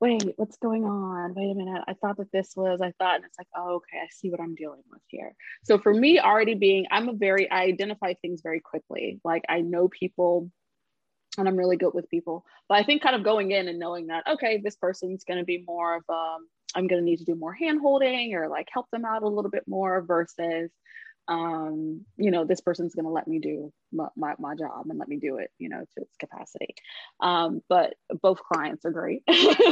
wait, what's going on? Wait a minute. I thought that this was, I thought, and it's like, oh, okay, I see what I'm dealing with here. So for me, already being, I'm a very, I identify things very quickly. Like I know people and I'm really good with people. But I think kind of going in and knowing that, okay, this person's going to be more of, um, I'm going to need to do more hand holding or like help them out a little bit more versus, um, you know, this person's going to let me do my, my, my, job and let me do it, you know, to its capacity. Um, but both clients are great.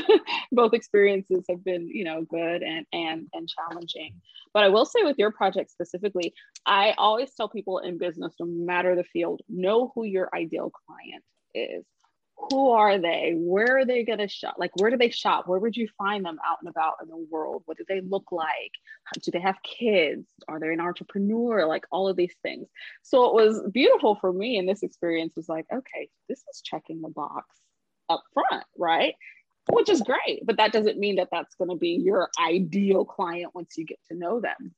both experiences have been, you know, good and, and, and challenging. But I will say with your project specifically, I always tell people in business, no matter the field, know who your ideal client is who are they? Where are they going to shop? Like, where do they shop? Where would you find them out and about in the world? What do they look like? Do they have kids? Are they an entrepreneur? Like, all of these things. So, it was beautiful for me. And this experience was like, okay, this is checking the box up front, right? Which is great. But that doesn't mean that that's going to be your ideal client once you get to know them.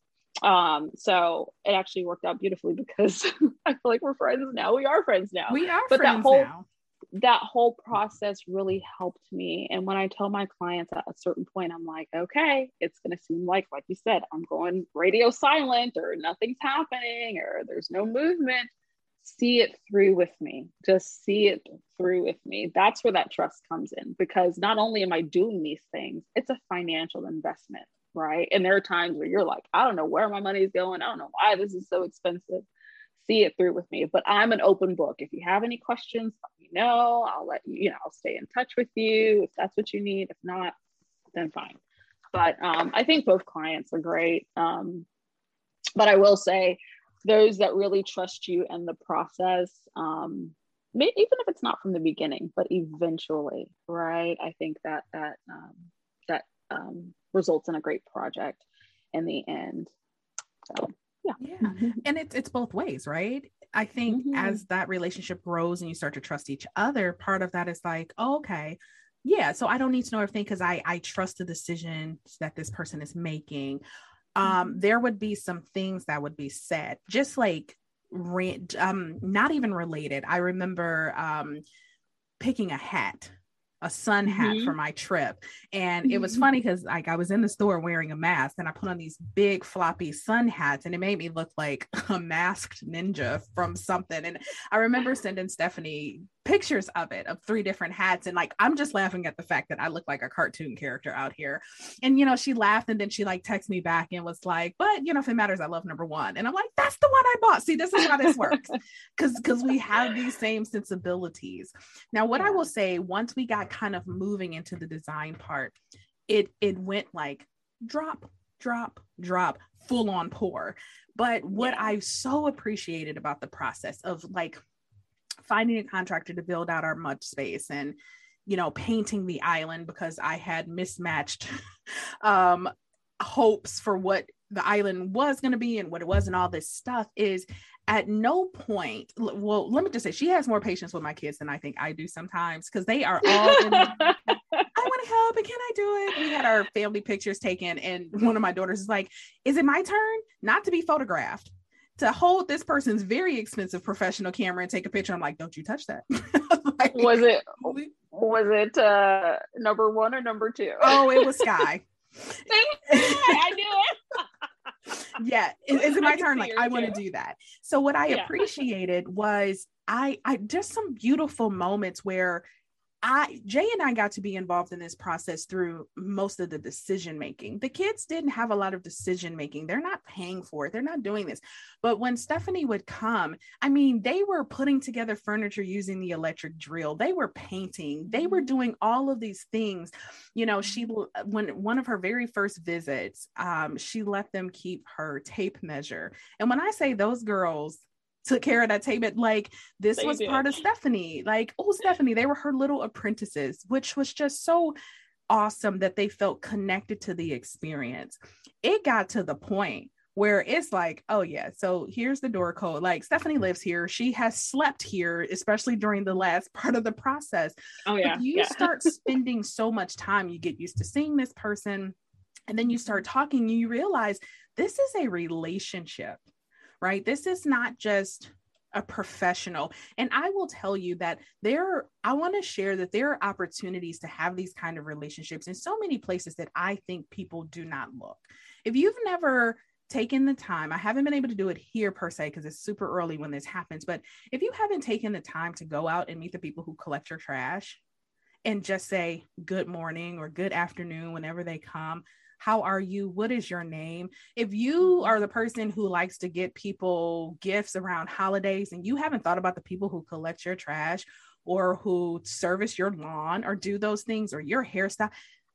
Um, so it actually worked out beautifully because I feel like we're friends now. We are friends now. We are but that whole, now that whole process really helped me. And when I tell my clients at a certain point, I'm like, okay, it's going to seem like, like you said, I'm going radio silent or nothing's happening or there's no movement. See it through with me. Just see it through with me. That's where that trust comes in because not only am I doing these things, it's a financial investment, right? And there are times where you're like, I don't know where my money is going. I don't know why this is so expensive see it through with me. But I'm an open book. If you have any questions, know. I'll let you, you know, I'll stay in touch with you if that's what you need. If not, then fine. But um, I think both clients are great. Um, but I will say, those that really trust you and the process, um, even if it's not from the beginning, but eventually, right? I think that that um, that um, results in a great project in the end. So yeah yeah and it's it's both ways right i think mm-hmm. as that relationship grows and you start to trust each other part of that is like oh, okay yeah so i don't need to know everything because i i trust the decisions that this person is making um mm-hmm. there would be some things that would be said just like rent. um not even related i remember um picking a hat a sun hat mm-hmm. for my trip. And mm-hmm. it was mm-hmm. funny because like I was in the store wearing a mask and I put on these big floppy sun hats and it made me look like a masked ninja from something. And I remember sending Stephanie pictures of it of three different hats and like i'm just laughing at the fact that i look like a cartoon character out here. And you know she laughed and then she like texted me back and was like but you know if it matters i love number one. And i'm like that's the one i bought. See this is how this works. Because because we have these same sensibilities. Now what yeah. i will say once we got kind of moving into the design part it it went like drop drop drop full on pour. But what yeah. i so appreciated about the process of like finding a contractor to build out our mud space and you know painting the island because i had mismatched um hopes for what the island was going to be and what it was and all this stuff is at no point well let me just say she has more patience with my kids than i think i do sometimes because they are all in, i want to help and can i do it? We had our family pictures taken and one of my daughters is like is it my turn? Not to be photographed to hold this person's very expensive professional camera and take a picture. I'm like, don't you touch that. like, was it was it uh number one or number two? Oh, it was Sky. I knew it. yeah, is, is it my turn? Like, I want to do that. So what I yeah. appreciated was I I just some beautiful moments where I Jay and I got to be involved in this process through most of the decision making. The kids didn't have a lot of decision making. They're not paying for it. They're not doing this. But when Stephanie would come, I mean, they were putting together furniture using the electric drill. They were painting. They were mm-hmm. doing all of these things. You know, she mm-hmm. when one of her very first visits, um, she let them keep her tape measure. And when I say those girls took care of that tape. Like this they was did. part of Stephanie. Like, oh, Stephanie, they were her little apprentices, which was just so awesome that they felt connected to the experience. It got to the point where it's like, oh yeah, so here's the door code. Like Stephanie lives here. She has slept here, especially during the last part of the process. Oh yeah. But you yeah. start spending so much time, you get used to seeing this person, and then you start talking, you realize this is a relationship right? This is not just a professional. And I will tell you that there, I want to share that there are opportunities to have these kind of relationships in so many places that I think people do not look. If you've never taken the time, I haven't been able to do it here per se because it's super early when this happens, but if you haven't taken the time to go out and meet the people who collect your trash and just say good morning or good afternoon whenever they come, how are you? What is your name? If you mm-hmm. are the person who likes to get people gifts around holidays and you haven't thought about the people who collect your trash or who service your lawn or do those things or your hairstyle,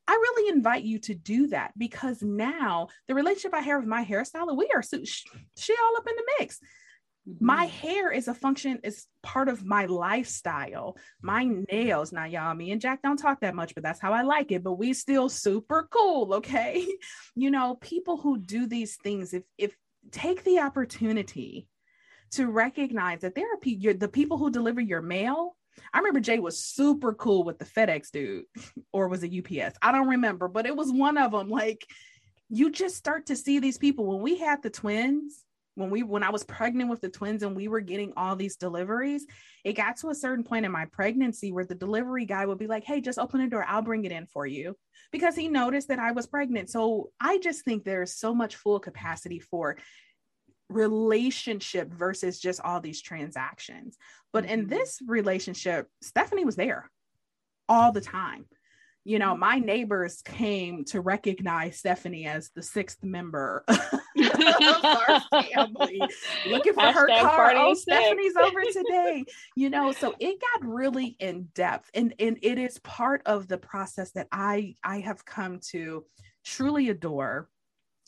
I really invite you to do that because now the relationship I have with my hairstylist, we are she all up in the mix. Mm-hmm. My hair is a function, is part of my lifestyle. My nails, now y'all, me and Jack don't talk that much, but that's how I like it. But we still super cool, okay? you know, people who do these things, if if take the opportunity to recognize that there are people, the people who deliver your mail. I remember Jay was super cool with the FedEx dude, or was it UPS? I don't remember, but it was one of them. Like, you just start to see these people. When we had the twins, when we when I was pregnant with the twins and we were getting all these deliveries, it got to a certain point in my pregnancy where the delivery guy would be like, "Hey, just open the door. I'll bring it in for you." Because he noticed that I was pregnant. So, I just think there's so much full capacity for relationship versus just all these transactions. But in mm-hmm. this relationship, Stephanie was there all the time you know, my neighbors came to recognize Stephanie as the sixth member of our family, looking for Hashtag her car. Oh, Stephanie's over today. You know, so it got really in depth, and and it is part of the process that I I have come to truly adore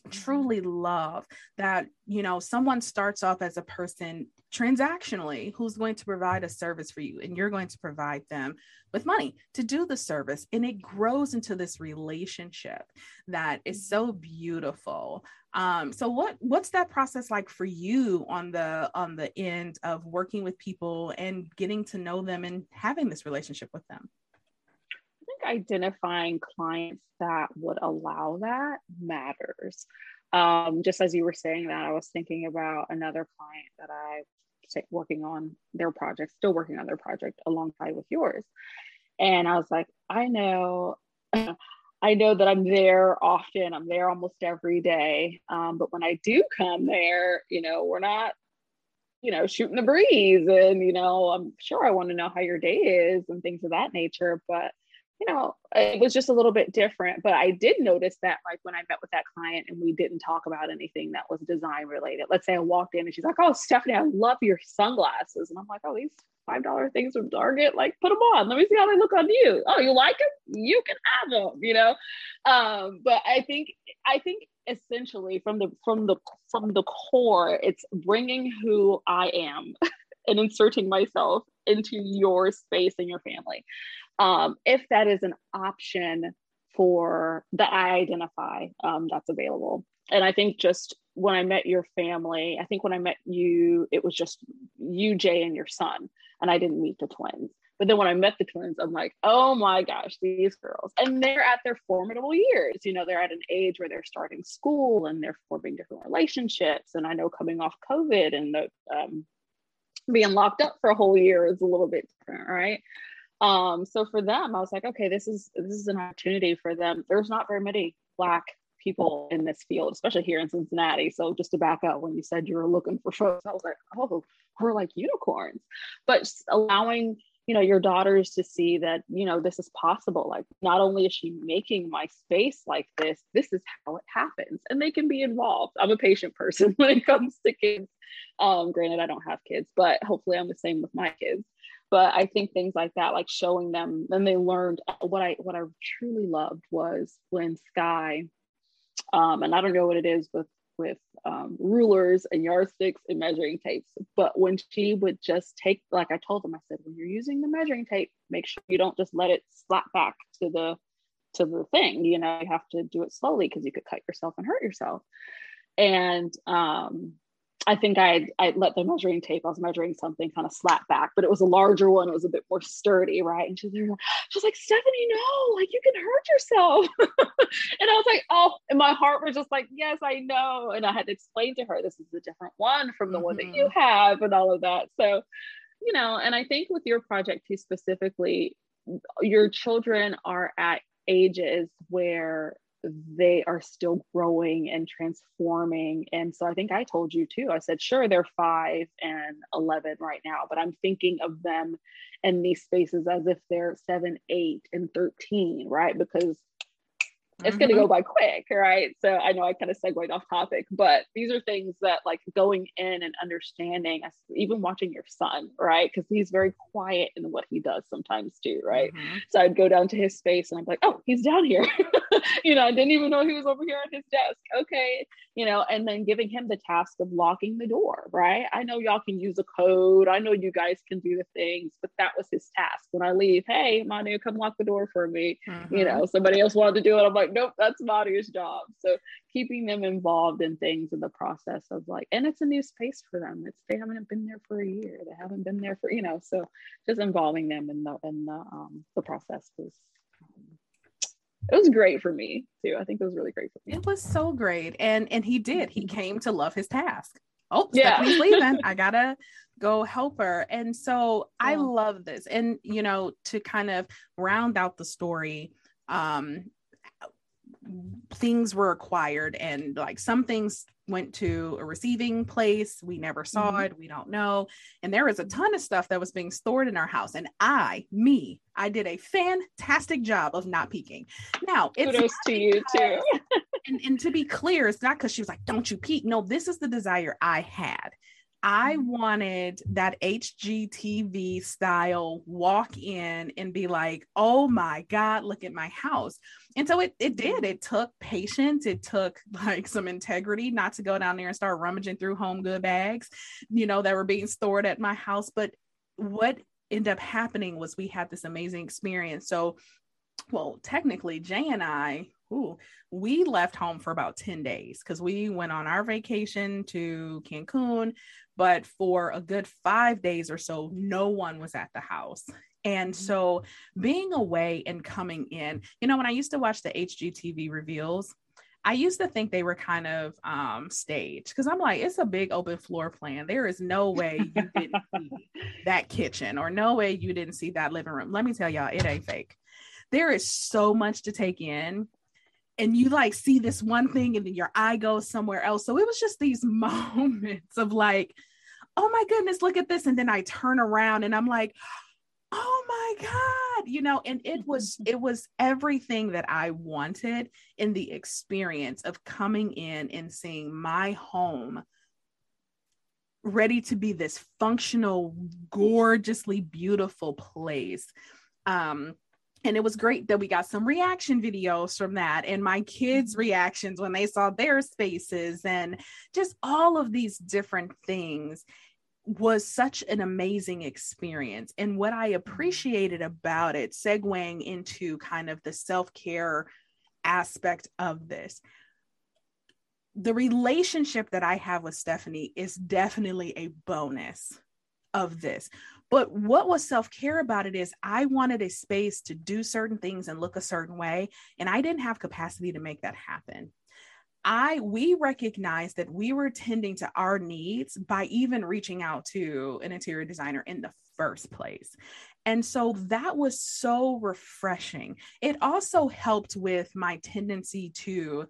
truly love that you know someone starts off as a person transactionally who's going to provide a service for you and you're going to provide them with money to do the service. And it grows into this relationship that is so beautiful. Um, so what what's that process like for you on the on the end of working with people and getting to know them and having this relationship with them identifying clients that would allow that matters. Um, just as you were saying that, I was thinking about another client that I working on their project, still working on their project alongside with yours. And I was like, I know, I know that I'm there often. I'm there almost every day. Um, but when I do come there, you know, we're not you know, shooting the breeze. And, you know, I'm sure I want to know how your day is and things of that nature. But, you know, it was just a little bit different. But I did notice that, like, when I met with that client and we didn't talk about anything that was design related. Let's say I walked in and she's like, Oh, Stephanie, I love your sunglasses. And I'm like, Oh, these five dollar things from Target. Like, put them on. Let me see how they look on you. Oh, you like them? You can have them. You know. Um, but I think I think essentially from the from the from the core, it's bringing who I am and inserting myself into your space and your family. Um, if that is an option for that I identify um, that's available. And I think just when I met your family, I think when I met you, it was just you, Jay, and your son and I didn't meet the twins. But then when I met the twins, I'm like, oh my gosh, these girls. And they're at their formidable years. You know, they're at an age where they're starting school and they're forming different relationships. And I know coming off COVID and the, um, being locked up for a whole year is a little bit different, right? Um, so for them, I was like, okay, this is this is an opportunity for them. There's not very many black people in this field, especially here in Cincinnati. So just to back up, when you said you were looking for folks, I was like, oh, we're like unicorns. But allowing you know your daughters to see that you know this is possible like not only is she making my space like this this is how it happens and they can be involved i'm a patient person when it comes to kids um granted i don't have kids but hopefully i'm the same with my kids but i think things like that like showing them then they learned uh, what i what i truly loved was when sky um, and I don't know what it is with with um, rulers and yardsticks and measuring tapes. But when she would just take, like I told them, I said, when you're using the measuring tape, make sure you don't just let it slap back to the to the thing. You know, you have to do it slowly because you could cut yourself and hurt yourself. And um, I think I I let the measuring tape. I was measuring something kind of slap back, but it was a larger one. It was a bit more sturdy, right? And she's like, she's like Stephanie, no, like you can hurt yourself. and I was like, oh, and my heart was just like, yes, I know. And I had to explain to her this is a different one from the mm-hmm. one that you mm-hmm. have, and all of that. So, you know, and I think with your project too specifically, your children are at ages where they are still growing and transforming. And so I think I told you too, I said, sure, they're five and 11 right now, but I'm thinking of them in these spaces as if they're seven, eight, and 13, right? Because it's mm-hmm. going to go by quick, right? So I know I kind of segued off topic, but these are things that like going in and understanding, even watching your son, right? Because he's very quiet in what he does sometimes too, right? Mm-hmm. So I'd go down to his space and I'm like, oh, he's down here. you know, I didn't even know he was over here at his desk. Okay. You know, and then giving him the task of locking the door, right? I know y'all can use a code. I know you guys can do the things, but that was his task. When I leave, hey, Manu, come lock the door for me. Mm-hmm. You know, somebody else wanted to do it. I'm like, like, nope, that's Maria's job. So keeping them involved in things in the process of like, and it's a new space for them. It's they haven't been there for a year. They haven't been there for, you know, so just involving them in the in the um the process was um, it was great for me too. I think it was really great for me. It was so great. And and he did. He came to love his task. Oh, yeah. Stephanie's leaving. I gotta go help her. And so yeah. I love this. And you know, to kind of round out the story, um, things were acquired and like some things went to a receiving place. We never saw mm-hmm. it. We don't know. And there was a ton of stuff that was being stored in our house. And i me i did a fantastic job of not peeking. Now it's kudos to you too. and, and to be clear it's not because she was like don't you peek? No this is the desire i had I mm-hmm. wanted that HGTV style walk in and be like, oh my God, look at my house. And so it, it did. It took patience. It took like some integrity not to go down there and start rummaging through home good bags, you know, that were being stored at my house. But what ended up happening was we had this amazing experience. So, well, technically, Jay and I Ooh, we left home for about 10 days because we went on our vacation to Cancun, but for a good five days or so, no one was at the house. And mm-hmm. so being away and coming in, you know, when I used to watch the HGTV reveals, I used to think they were kind of um, staged because I'm like, it's a big open floor plan. There is no way you didn't see that kitchen or no way you didn't see that living room. Let me tell y'all, it ain't fake. There is so much to take in and you like see this one thing and then your eye goes somewhere else. So it was just these moments of like, oh my goodness, look at this. And then I turn around and I'm like, oh my God, you know, and it was, it was everything that I wanted in the experience of coming in and seeing my home ready to be this functional, gorgeously beautiful place. Um, and it was great that we got some reaction videos from that and my kids mm-hmm. reactions when they saw their spaces and just all of these different things was such an amazing experience and what i mm-hmm. appreciated about it segueing into kind of the self-care aspect of this the relationship that i have with stephanie is definitely a bonus of this but what was self care about it is I wanted a space to do certain things and look a certain way, and I didn't have capacity to make that happen. I we recognized that we were tending to our needs by even reaching out to an interior designer in the first place. And so that was so refreshing. It also helped with my tendency to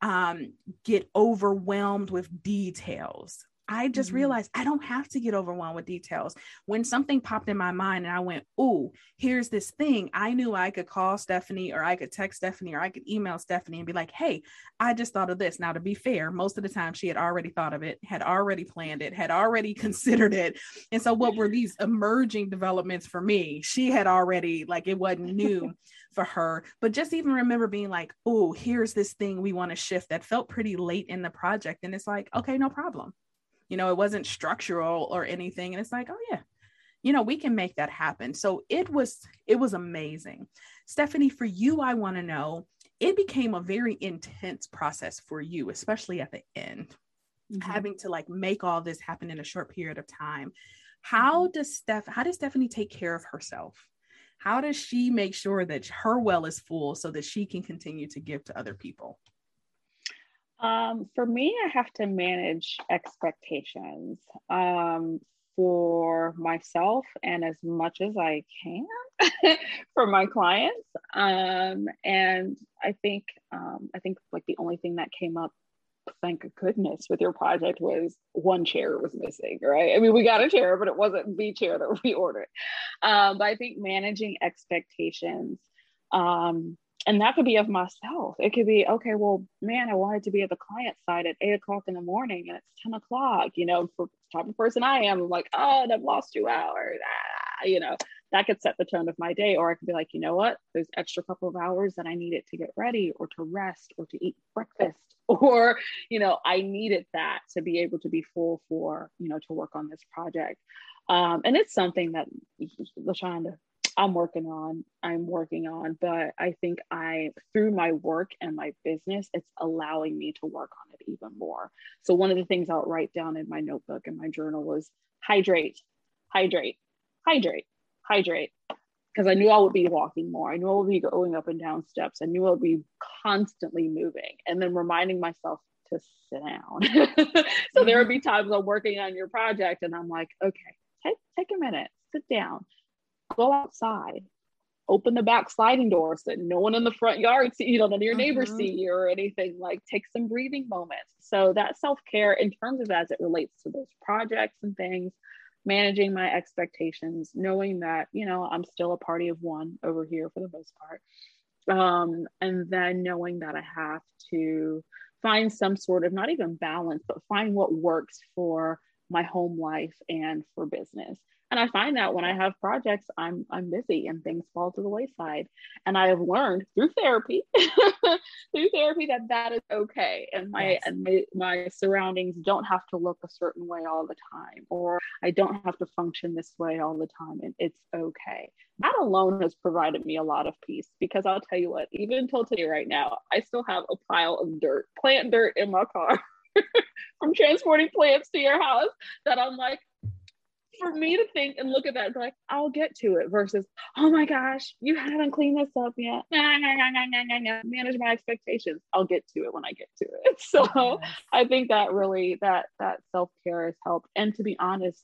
um, get overwhelmed with details. I just mm-hmm. realized I don't have to get overwhelmed with details. When something popped in my mind and I went, oh, here's this thing, I knew I could call Stephanie or I could text Stephanie or I could email Stephanie and be like, hey, I just thought of this. Now, to be fair, most of the time she had already thought of it, had already planned it, had already considered it. And so, what were these emerging developments for me? She had already, like, it wasn't new. for her but just even remember being like oh here's this thing we want to shift that felt pretty late in the project and it's like okay no problem you know it wasn't structural or anything. And it's like oh yeah you know we can make that happen. So it was it was amazing. Stephanie for you i want to know it became a very intense process for you especially at the end mm-hmm. having to like make all this happen in a short period of time. How mm-hmm. does steph how does stephanie take care of herself? How does she make sure that her well is full so that she can continue to give to other people um, for me, I have to manage expectations um, for myself and as much as I can for my clients. Um, and I think um, I think like the only thing that came up, thank goodness, with your project was one chair was missing, right? I mean, we got a chair, but it wasn't the chair that we ordered. Um, but I think managing expectations um, and that could be of myself. It could be, okay, well, man, I wanted to be at the client side at eight o'clock in the morning and it's 10 o'clock, you know, for the type of person I am, I'm like, oh, and I've lost two hours. Ah, you know, that could set the tone of my day. Or I could be like, you know what, there's extra couple of hours that I needed to get ready or to rest or to eat breakfast. Or, you know, I needed that to be able to be full for, you know, to work on this project. Um, and it's something that La Shanda I'm working on, I'm working on, but I think I, through my work and my business, it's allowing me to work on it even more. So, one of the things I'll write down in my notebook and my journal was hydrate, hydrate, hydrate, hydrate. Because I knew I would be walking more. I knew I would be going up and down steps. I knew I would be constantly moving and then reminding myself to sit down. so there would be mm-hmm. times I'm working on your project and I'm like, okay, take, take a minute, sit down go outside open the back sliding door so that no one in the front yard see, you know, none of your neighbors mm-hmm. see you or anything. Like take some breathing moments. So that self-care in terms of as it relates to those projects and things, managing my expectations, knowing that, you know, I'm still a party of one over here for the most part. Um, and then knowing that I have to find some sort of not even balance, but find what works for my home life and for business. And I find that when I have projects, I'm I'm busy and things fall to the wayside. And I have learned through therapy, through therapy that that is okay. And my yes. and my, my surroundings don't have to look a certain way all the time, or I don't have to function this way all the time, and it's okay. That alone has provided me a lot of peace because I'll tell you what, even until today, right now, I still have a pile of dirt, plant dirt in my car. from transporting plants to your house that I'm like, for me to think and look at that and be like, I'll get to it versus, oh my gosh, you haven't cleaned this up yet. Manage my expectations. I'll get to it when I get to it. So I think that really that that self-care has helped. And to be honest,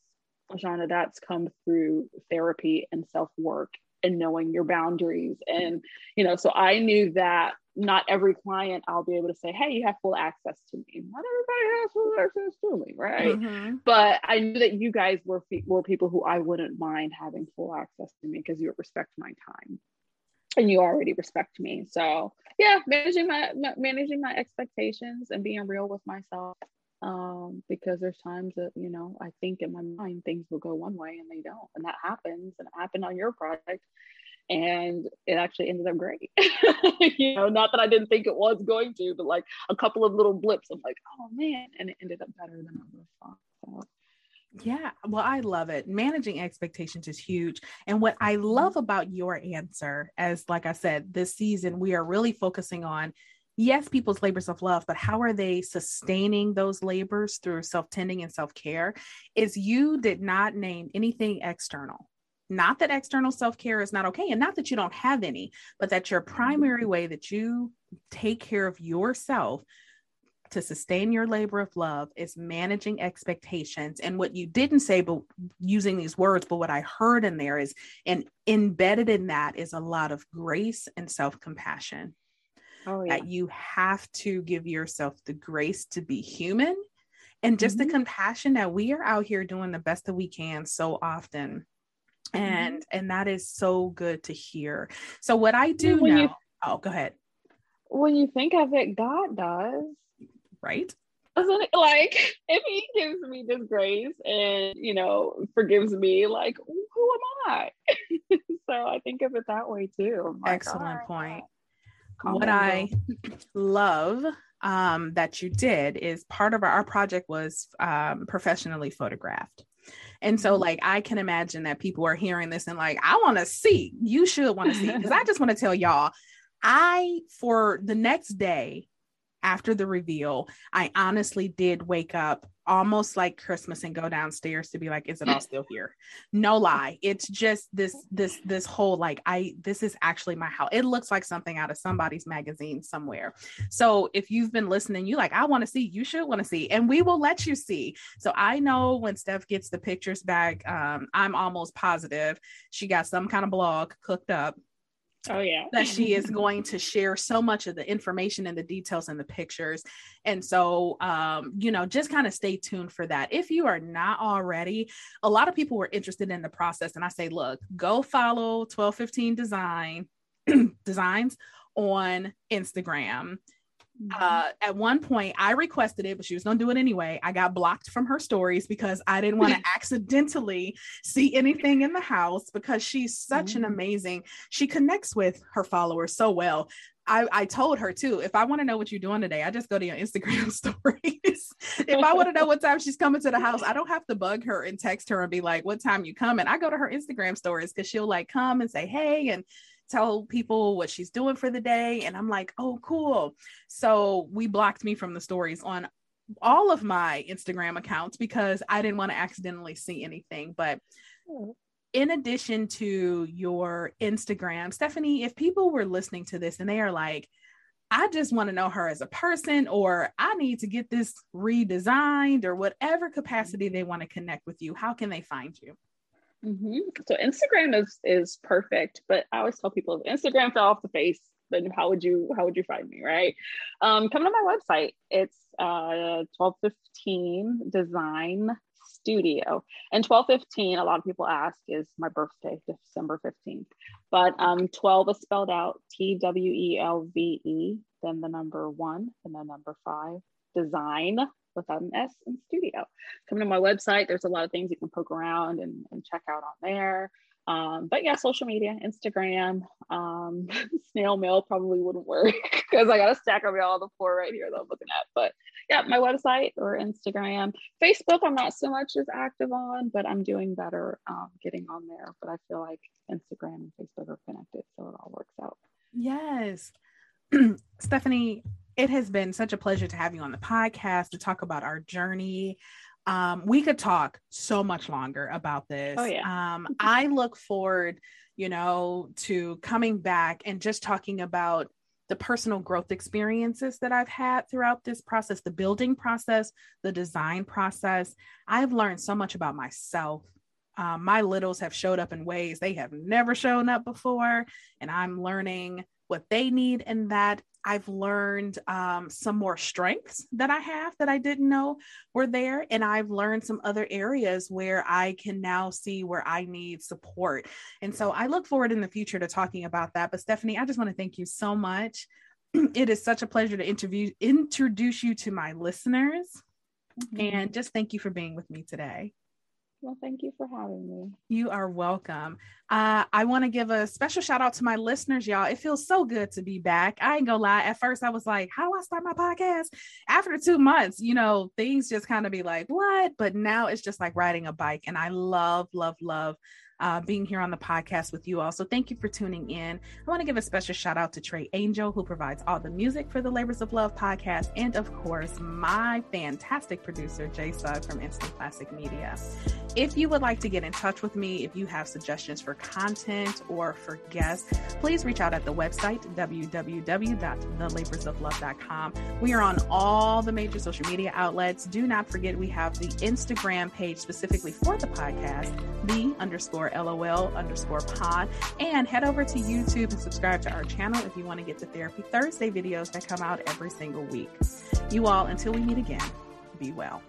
La Shanda, that's come through therapy and self-work and knowing your boundaries. And, you know, so I knew that not every client I'll be able to say, hey, you have full access to me. Not everybody has full access to me, right? Mm-hmm. But I knew that you guys were, were people who I wouldn't mind having full access to me because you respect my time and you already respect me. So yeah, managing my managing my expectations and being real with myself. Um, because there's times that you know I think in my mind things will go one way and they don't, and that happens, and it happened on your project, and it actually ended up great. you know, not that I didn't think it was going to, but like a couple of little blips, I'm like, oh man, and it ended up better than I would have thought. So yeah, well, I love it. Managing expectations is huge. And what I love about your answer, as like I said, this season, we are really focusing on yes, people's labors of love, but how are they sustaining those labors through self tending and self care? Is you did not name anything external. Not that external self care is not okay, and not that you don't have any, but that your primary way that you take care of yourself to sustain your labor of love is managing expectations. And what you didn't say, but using these words, but what I heard in there is, and embedded in that is a lot of grace and self compassion. Oh, yeah. That you have to give yourself the grace to be human and just mm-hmm. the compassion that we are out here doing the best that we can so often. Mm-hmm. And mm-hmm. and that is so good to hear. So what I do when now, you, oh, go ahead. When you think of it, God does right? Like if he gives me this grace and you know forgives me, like who am I? so I think of it that way too. Excellent point. what I love um, that you did is part of our, our project was um, professionally photographed. And so, mm-hmm. like, I can imagine that people are hearing this and, like, I want to see. You should want to see. Because I just want to tell y'all, I, for the next day, after the reveal, I honestly did wake up almost like Christmas and go downstairs to be like, is it all still here? No lie. It's just this, this, this whole like, I, this is actually my house. It looks like something out of somebody's magazine somewhere. So if you've been listening, you like, I want to see, you should want to see, and we will let you see. So I know when Steph gets the pictures back, um, I'm almost positive she got some kind of blog cooked up Oh, yeah. that she is going to share so much of the information and the details and the pictures. And so, um, you know, just kind of stay tuned for that. If you are not already, a lot of people were interested in the process. And I say, look, go follow 1215 Design Designs on Instagram. Uh, at one point, I requested it, but she was going to do it anyway. I got blocked from her stories because I didn't want to accidentally see anything in the house because she's such mm-hmm. an amazing, she connects with her followers so well. I, I told her too, if I want to know what you're doing today, I just go to your Instagram stories. if I want to know what time she's coming to the house, I don't have to bug her and text her and be like, what time you coming? I go to her Instagram stories because she'll like come and say, hey, and tell people what she's doing for the day. And I'm like, oh, cool. So we blocked me from the stories on all of my Instagram accounts because I didn't want to accidentally see anything. But hmm. in addition to your Instagram, Stephanie, if people were listening to this and they are like, I just want to know her as a person, or I need to get this redesigned, or whatever capacity they want to connect with you, how can they find you? Mm-hmm. So Instagram is is perfect, but I always tell people if Instagram fell off the face, then how would you how would you find me, right? Um, come to my website. It's uh, twelve fifteen Design Studio, and twelve fifteen. A lot of people ask is my birthday, December fifteenth, but um, twelve is spelled out T W E L V E, then the number one, and then number five. Design without an S in studio. Come to my website. There's a lot of things you can poke around and, and check out on there. Um, but yeah, social media, Instagram, um, snail mail probably wouldn't work because I got a stack of y'all on the floor right here that I'm looking at. But yeah, my website or Instagram, Facebook, I'm not so much as active on, but I'm doing better um, getting on there. But I feel like Instagram and Facebook are connected, so it all works out. Yes. Stephanie, it has been such a pleasure to have you on the podcast to talk about our journey. Um, we could talk so much longer about this. Oh, yeah. um, I look forward, you know, to coming back and just talking about the personal growth experiences that I've had throughout this process, the building process, the design process. I've learned so much about myself. Um, my littles have showed up in ways they have never shown up before, and I'm learning what they need in that I've learned um, some more strengths that I have that I didn't know were there. And I've learned some other areas where I can now see where I need support. And so I look forward in the future to talking about that. But Stephanie, I just want to thank you so much. It is such a pleasure to interview introduce you to my listeners. Mm-hmm. And just thank you for being with me today. Well, thank you for having me. You are welcome. Uh, I want to give a special shout out to my listeners, y'all. It feels so good to be back. I ain't gonna lie. At first, I was like, how do I start my podcast? After two months, you know, things just kind of be like, what? But now it's just like riding a bike. And I love, love, love uh, being here on the podcast with you all. So thank you for tuning in. I want to give a special shout out to Trey Angel, who provides all the music for the Labors of Love podcast, and of course, my fantastic producer, Jay Sugg from Instant Classic Media. If you would like to get in touch with me, if you have suggestions for content or for guests, please reach out at the website, www.thelaborsoflove.com. We are on all the major social media outlets. Do not forget, we have the Instagram page specifically for the podcast, the underscore underscore LOL underscore pod. And head over to YouTube and subscribe to our channel if you want to get the Therapy Thursday videos that come out every single week. You all, until we meet again, be well.